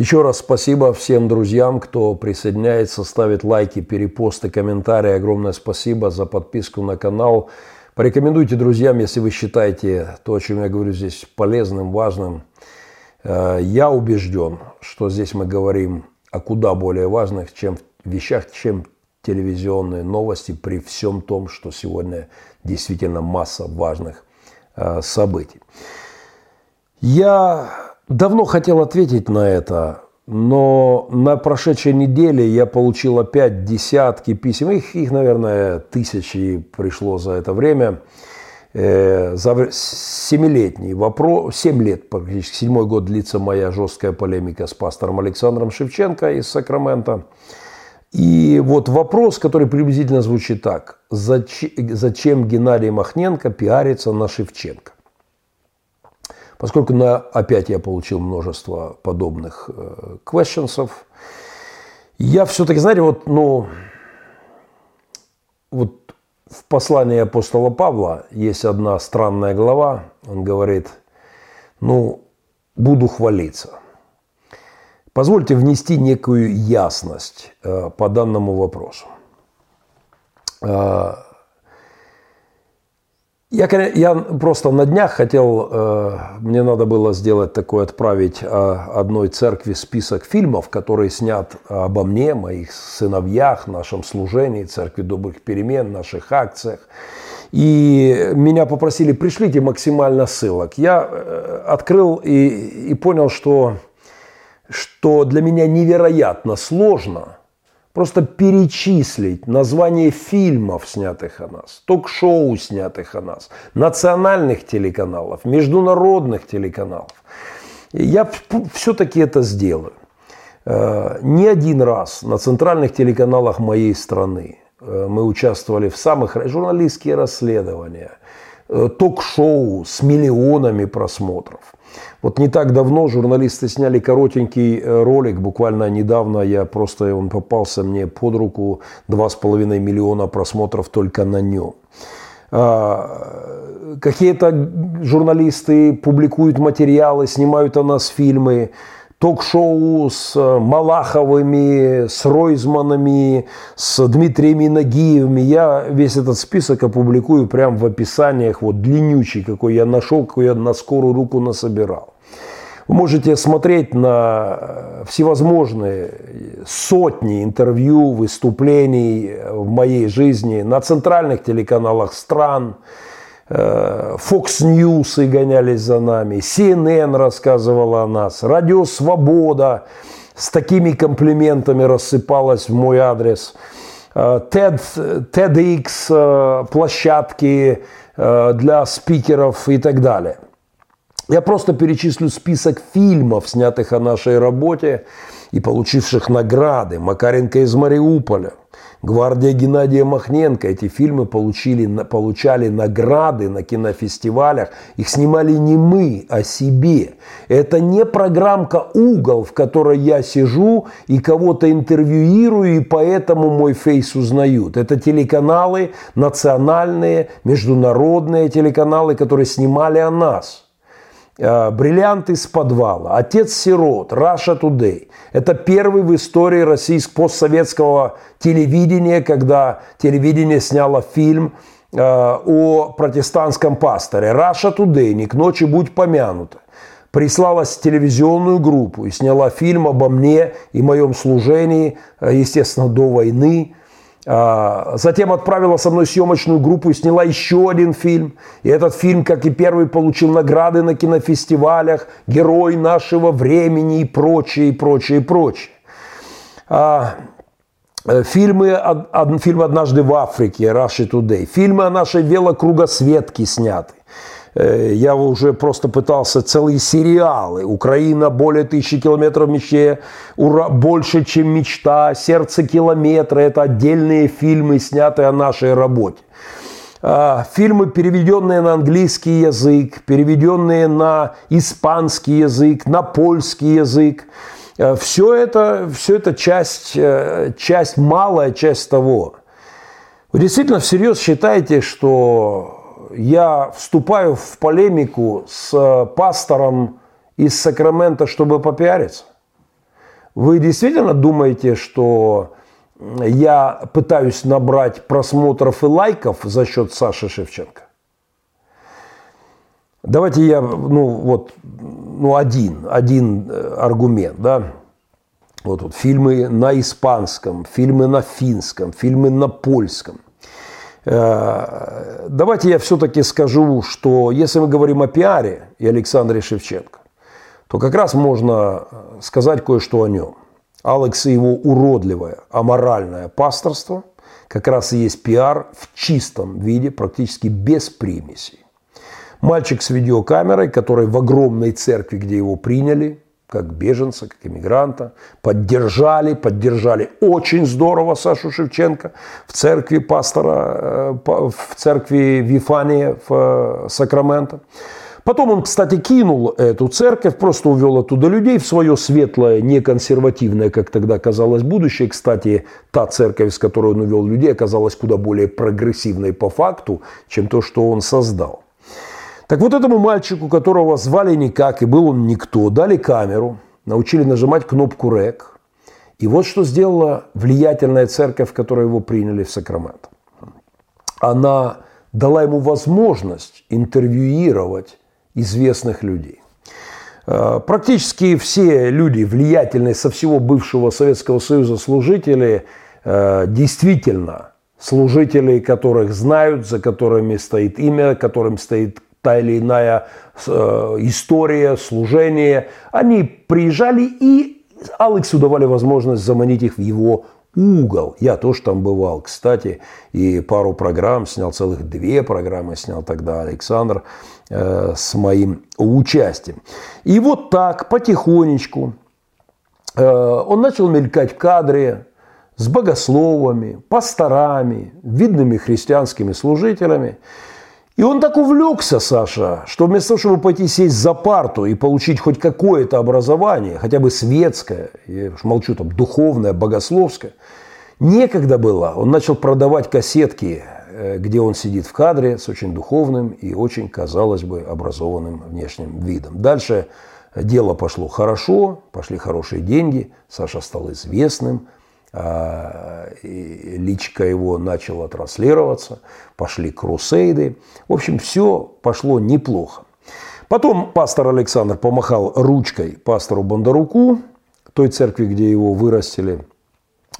Еще раз спасибо всем друзьям, кто присоединяется, ставит лайки, перепосты, комментарии. Огромное спасибо за подписку на канал. Порекомендуйте друзьям, если вы считаете то, о чем я говорю здесь, полезным, важным. Э, я убежден, что здесь мы говорим о куда более важных чем вещах, чем телевизионные новости, при всем том, что сегодня действительно масса важных э, событий. Я Давно хотел ответить на это, но на прошедшей неделе я получил опять десятки писем, их, их наверное, тысячи пришло за это время. Э, за семилетний вопрос, семь лет, практически седьмой год длится моя жесткая полемика с пастором Александром Шевченко из Сакрамента. И вот вопрос, который приблизительно звучит так. Зачем, зачем Геннадий Махненко пиарится на Шевченко? Поскольку на, опять я получил множество подобных э, я все-таки, знаете, вот, ну, вот в послании апостола Павла есть одна странная глава. Он говорит, ну, буду хвалиться. Позвольте внести некую ясность э, по данному вопросу. Э, я, я просто на днях хотел, э, мне надо было сделать такой, отправить э, одной церкви список фильмов, которые снят обо мне, моих сыновьях, нашем служении, церкви добрых перемен, наших акциях. И меня попросили, пришлите максимально ссылок. Я э, открыл и, и понял, что, что для меня невероятно сложно – просто перечислить название фильмов, снятых о нас, ток-шоу, снятых о нас, национальных телеканалов, международных телеканалов. Я все-таки это сделаю. Э, не один раз на центральных телеканалах моей страны э, мы участвовали в самых журналистские расследования, э, ток-шоу с миллионами просмотров. Вот не так давно журналисты сняли коротенький э, ролик, буквально недавно я просто, он попался мне под руку, 2,5 миллиона просмотров только на нем. А, какие-то журналисты публикуют материалы, снимают о нас фильмы, ток-шоу с э, Малаховыми, с Ройзманами, с Дмитрием Нагиевыми. Я весь этот список опубликую прямо в описаниях, вот длиннючий, какой я нашел, какой я на скорую руку насобирал. Вы можете смотреть на э, всевозможные сотни интервью, выступлений в моей жизни на центральных телеканалах стран, Э, Fox News и гонялись за нами, CNN рассказывала о нас, Радио Свобода с такими комплиментами рассыпалась в мой адрес, TED, э, TEDx э, площадки для спикеров и так далее. Я просто перечислю список фильмов, снятых о нашей работе, и получивших награды. Макаренко из Мариуполя – Гвардия Геннадия Махненко. Эти фильмы получили, получали награды на кинофестивалях. Их снимали не мы, а себе. Это не программка «Угол», в которой я сижу и кого-то интервьюирую, и поэтому мой фейс узнают. Это телеканалы, национальные, международные телеканалы, которые снимали о нас – Э, «Бриллиант из подвала», «Отец сирот», «Раша Today». Это первый в истории российского постсоветского телевидения, когда телевидение сняло фильм э, о протестантском пасторе. «Раша Today», «Не к ночи будь помянута» прислалась телевизионную группу и сняла фильм обо мне и моем служении, э, естественно, до войны. А, затем отправила со мной съемочную группу и сняла еще один фильм. И этот фильм, как и первый, получил награды на кинофестивалях, герой нашего времени и прочее, и прочее, и прочее. А, э, фильмы, фильм «Однажды в Африке», «Russia Today», фильмы о нашей велокругосветке сняты. Э, я уже просто пытался целые сериалы. Украина более тысячи километров мечте, ура, больше, чем мечта, сердце километра. Это отдельные фильмы, снятые о нашей работе. А, фильмы, переведенные на английский язык, переведенные на испанский язык, на польский язык. Э, все это, все это часть, э, часть, малая часть того. Вы действительно всерьез считаете, что я вступаю в полемику с э, пастором из Сакрамента, чтобы попиариться? Вы действительно думаете, что я пытаюсь набрать просмотров и лайков за счет Саши Шевченко? Давайте я, ну вот, ну один, один э, аргумент, да. Вот, вот фильмы на испанском, фильмы на финском, фильмы на польском. Э, давайте я все-таки скажу, что если мы говорим о пиаре и Александре Шевченко, то как раз можно сказать кое-что о нем. Алекс и его уродливое, аморальное пасторство как раз и есть пиар в чистом виде, практически без примесей. Мальчик с видеокамерой, который в огромной церкви, где его приняли, как беженца, как иммигранта. Поддержали, поддержали очень здорово Сашу Шевченко в церкви пастора, э, в церкви Вифания в э, Сакраменто. Потом он, кстати, кинул эту церковь, просто увел оттуда людей в свое светлое, неконсервативное, как тогда казалось, будущее. Кстати, та церковь, с которой он увел людей, оказалась куда более прогрессивной по факту, чем то, что он создал. Так вот этому мальчику, которого звали никак, и был он никто, дали камеру, научили нажимать кнопку «РЕК». И вот что сделала влиятельная церковь, в которой его приняли в Сакраменто. Она дала ему возможность интервьюировать известных людей. Э, практически все люди, влиятельные со всего бывшего Советского Союза служители, э, действительно служители, которых знают, за которыми стоит имя, которым стоит та или иная э, история, служение, они приезжали и Алексу давали возможность заманить их в его угол. Я тоже там бывал, кстати, и пару программ снял, целых две программы снял тогда Александр э, с моим участием. И вот так потихонечку э, он начал мелькать в кадре с богословами, пасторами, видными христианскими служителями. И он так увлекся, Саша, что вместо того, чтобы пойти сесть за парту и получить хоть какое-то образование, хотя бы светское, я уж молчу там, духовное, богословское, некогда было. Он начал продавать кассетки, э, где он сидит в кадре с очень духовным и очень, казалось бы, образованным внешним видом. Дальше дело пошло хорошо, пошли хорошие деньги, Саша стал известным – а, личка его начала транслироваться, пошли крусейды. В общем, все пошло неплохо. Потом пастор Александр помахал ручкой пастору Бондаруку, той церкви, где его вырастили,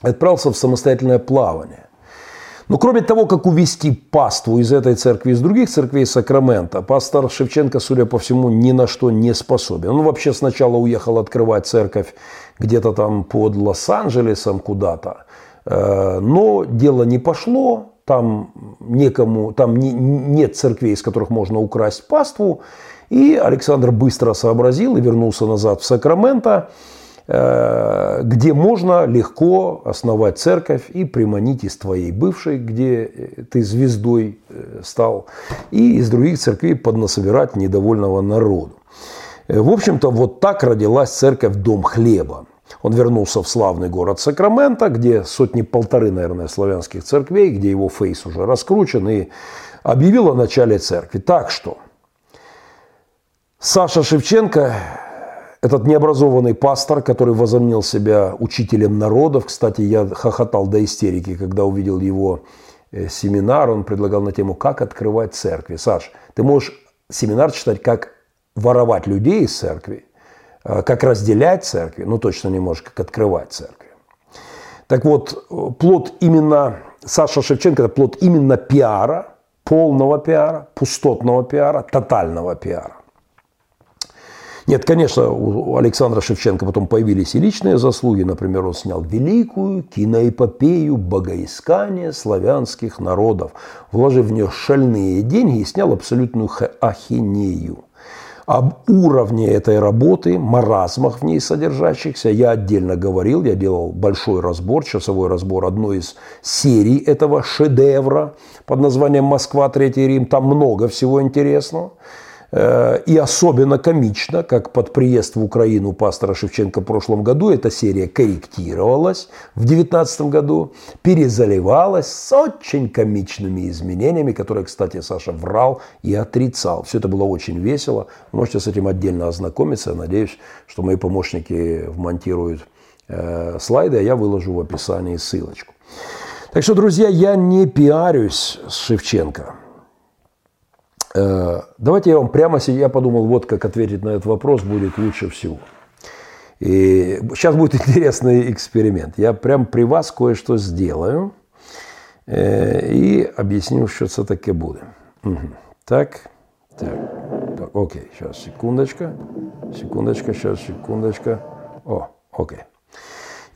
отправился в самостоятельное плавание. Но кроме того, как увести паству из этой церкви, из других церквей Сакрамента, пастор Шевченко, судя по всему, ни на что не способен. Он вообще сначала уехал открывать церковь где-то там под Лос-Анджелесом куда-то, э, но дело не пошло, там некому, там не, нет церквей, из которых можно украсть паству, и Александр быстро сообразил и вернулся назад в Сакраменто, э, где можно легко основать церковь и приманить из твоей бывшей, где ты звездой стал, и из других церквей поднасобирать недовольного народу. В общем-то, вот так родилась церковь «Дом хлеба». Он вернулся в славный город Сакраменто, где сотни-полторы, наверное, славянских церквей, где его фейс уже раскручен, и объявил о начале церкви. Так что Саша Шевченко, этот необразованный пастор, который возомнил себя учителем народов, кстати, я хохотал до истерики, когда увидел его э, семинар, он предлагал на тему «Как открывать церкви». Саш, ты можешь семинар читать «Как воровать людей из церкви», Э, как разделять церкви, ну точно не можешь, как открывать церкви. Так вот, плод именно, Саша Шевченко, это плод именно пиара, полного пиара, пустотного пиара, тотального пиара. Нет, конечно, у Александра Шевченко потом появились и личные заслуги. Например, он снял великую киноэпопею богоискания славянских народов, вложив в нее шальные деньги и снял абсолютную ахинею. Об уровне этой работы, маразмах в ней содержащихся, я отдельно говорил, я делал большой разбор, часовой разбор одной из серий этого шедевра под названием «Москва, Третий Рим». Там много всего интересного. Э, и особенно комично, как под приезд в Украину пастора Шевченко в прошлом году, эта серия корректировалась в 2019 году, перезаливалась с очень комичными изменениями, которые, кстати, Саша врал и отрицал. Все это было очень весело. Можете с этим отдельно ознакомиться. Я надеюсь, что мои помощники вмонтируют э, слайды, а я выложу в описании ссылочку. Так что, друзья, я не пиарюсь с Шевченко. Э, давайте я вам прямо сейчас, я подумал, вот как ответить на этот вопрос будет лучше всего. И сейчас будет интересный эксперимент. Я прям при вас кое-что сделаю э, и объясню, что таке будет. Угу. Так, так, так, окей, сейчас, секундочка, секундочка, сейчас, секундочка. О, окей.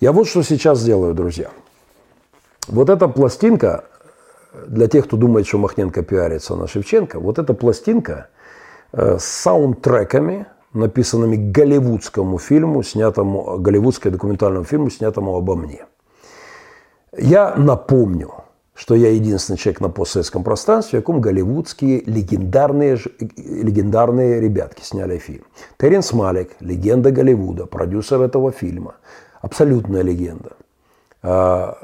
Я вот что сейчас сделаю, друзья. Вот эта пластинка, для тех, кто думает, что Махненко пиарится на Шевченко, вот эта пластинка э, с саундтреками, написанными голливудскому фильму, снятому, голливудскому документальному фильму, снятому обо мне. Я напомню, что я единственный человек на постсоветском пространстве, в яком голливудские легендарные, легендарные ребятки сняли фильм. Теренс Малик, легенда Голливуда, продюсер этого фильма, абсолютная легенда. А,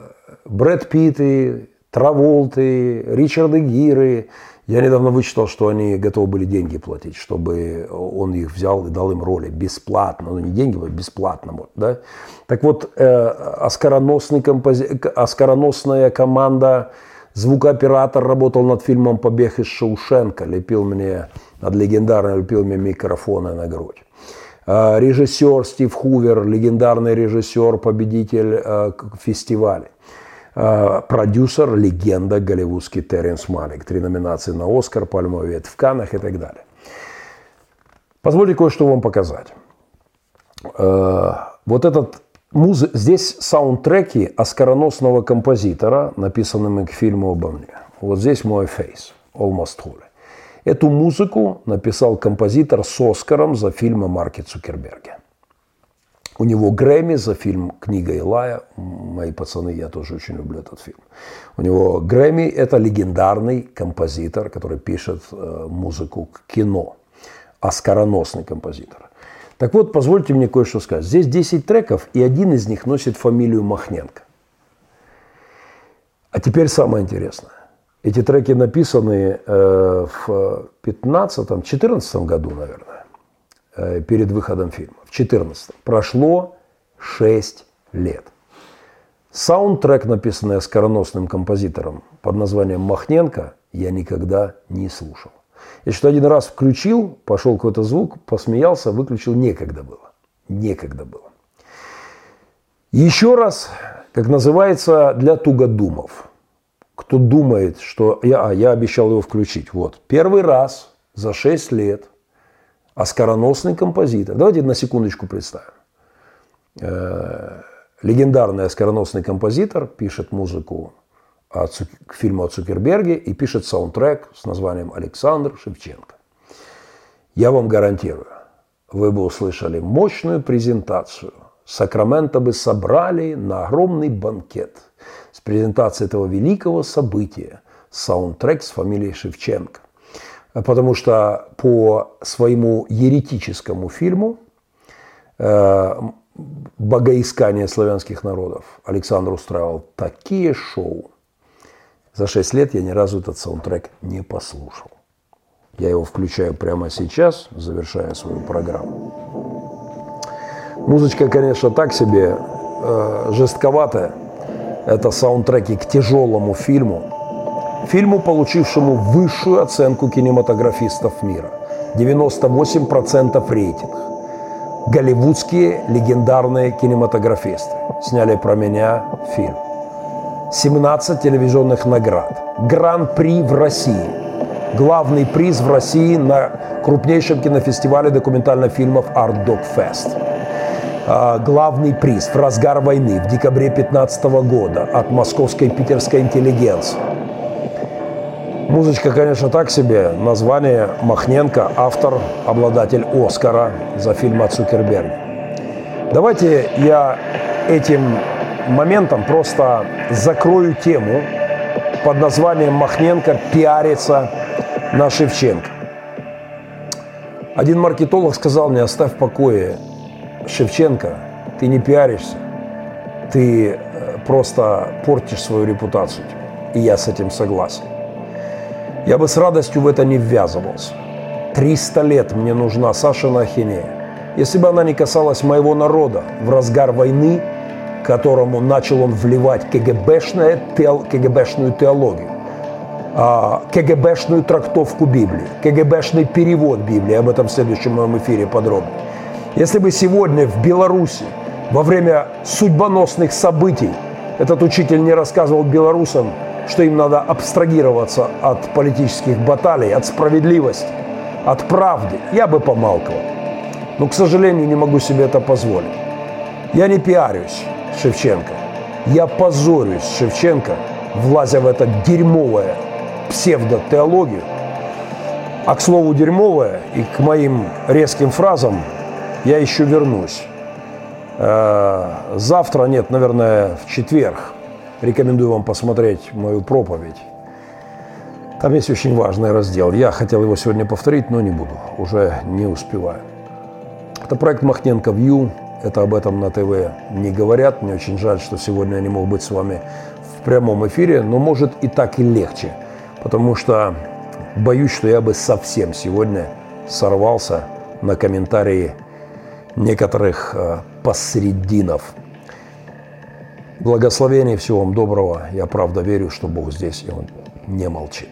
Брэд Питт и Траволты, Ричарды Гиры. Я недавно вычитал, что они готовы были деньги платить, чтобы он их взял и дал им роли бесплатно. Ну, не деньги, а бесплатно. Да? Так вот, э, оскароносный компози... оскароносная команда звукооператор работал над фильмом «Побег из Шоушенка», лепил мне, над легендарным лепил мне микрофоны на грудь. Э, режиссер Стив Хувер, легендарный режиссер, победитель э, фестиваля. Э, продюсер, легенда голливудский Теренс Малик. Три номинации на Оскар, Пальмовый ветвь в Каннах и так далее. Позвольте кое-что вам показать. Э, вот этот муз... Здесь саундтреки оскароносного композитора, написанными к фильму обо мне. Вот здесь мой фейс, Almost Holy. Эту музыку написал композитор с Оскаром за фильм о Марке Цукерберге. У него Грэмми за фильм «Книга Илая». Мои пацаны, я тоже очень люблю этот фильм. У него Грэмми – это легендарный композитор, который пишет э, музыку к кино. Оскароносный композитор. Так вот, позвольте мне кое-что сказать. Здесь 10 треков, и один из них носит фамилию Махненко. А теперь самое интересное. Эти треки написаны э, в 15-14 году, наверное. Э, перед выходом фильма, в 2014. Прошло 6 лет. Саундтрек, написанный скороносным композитором под названием «Махненко», я никогда не слушал. Я что один раз включил, пошел какой-то звук, посмеялся, выключил, некогда было. Некогда было. Еще раз, как называется, для тугодумов. Кто думает, что... Я, а, я обещал его включить. Вот. Первый раз за 6 лет оскароносный композитор. Давайте на секундочку представим. Э, легендарный оскароносный композитор пишет музыку к фильму о Цукерберге и пишет саундтрек с названием Александр Шевченко. Я вам гарантирую, вы бы услышали мощную презентацию Сакраменто бы собрали на огромный банкет с презентацией этого великого события саундтрек с фамилией Шевченко. Потому что по своему еретическому фильму э, «Богоискание славянских народов» Александр устраивал такие шоу. За шесть лет я ни разу этот саундтрек не послушал. Я его включаю прямо сейчас, завершая свою программу. Музычка, конечно, так себе, э, жестковатая. Это саундтреки к тяжелому фильму. Фильму, получившему высшую оценку кинематографистов мира. 98% рейтинг. Голливудские легендарные кинематографисты сняли про меня фильм. 17 телевизионных наград. Гран-при в России – главный приз в России на крупнейшем кинофестивале документальных фильмов Art Dog Fest. А, главный приз в разгар войны в декабре 2015 года от московской и питерской интеллигенции. Музычка, конечно, так себе. Название Махненко, автор, обладатель Оскара за фильм о Цукерберге. Давайте я этим моментом просто закрою тему под названием Махненко пиарится на Шевченко. Один маркетолог сказал мне, оставь в покое Шевченко, ты не пиаришься, ты э, просто портишь свою репутацию. И я с этим согласен. Я бы с радостью в это не ввязывался. 300 лет мне нужна Сашина ахинея. Если бы она не касалась моего народа в разгар войны, которому начал он вливать КГБшную, КГБшную теологию, а, КГБшную трактовку Библии, КГБшный перевод Библии, об этом в следующем моем эфире подробно. Если бы сегодня в Беларуси во время судьбоносных событий этот учитель не рассказывал белорусам, что им надо абстрагироваться от политических баталий, от справедливости, от правды, я бы помалкивал. Но, к сожалению, не могу себе это позволить. Я не пиарюсь Шевченко. Я позорюсь Шевченко, влазя в это дерьмовое псевдотеологию. А к слову дерьмовое и к моим резким фразам я еще вернусь. Э, завтра, нет, наверное, в четверг. Рекомендую вам посмотреть мою проповедь. Там есть очень важный раздел. Я хотел его сегодня повторить, но не буду. Уже не успеваю. Это проект Махненко Вью. Это об этом на ТВ не говорят. Мне очень жаль, что сегодня я не мог быть с вами в прямом эфире, но может и так и легче – потому что боюсь, что я бы совсем сегодня сорвался на комментарии некоторых э, посрединов. Благословений, всего вам доброго. Я правда верю, что Бог здесь, и Он не молчит.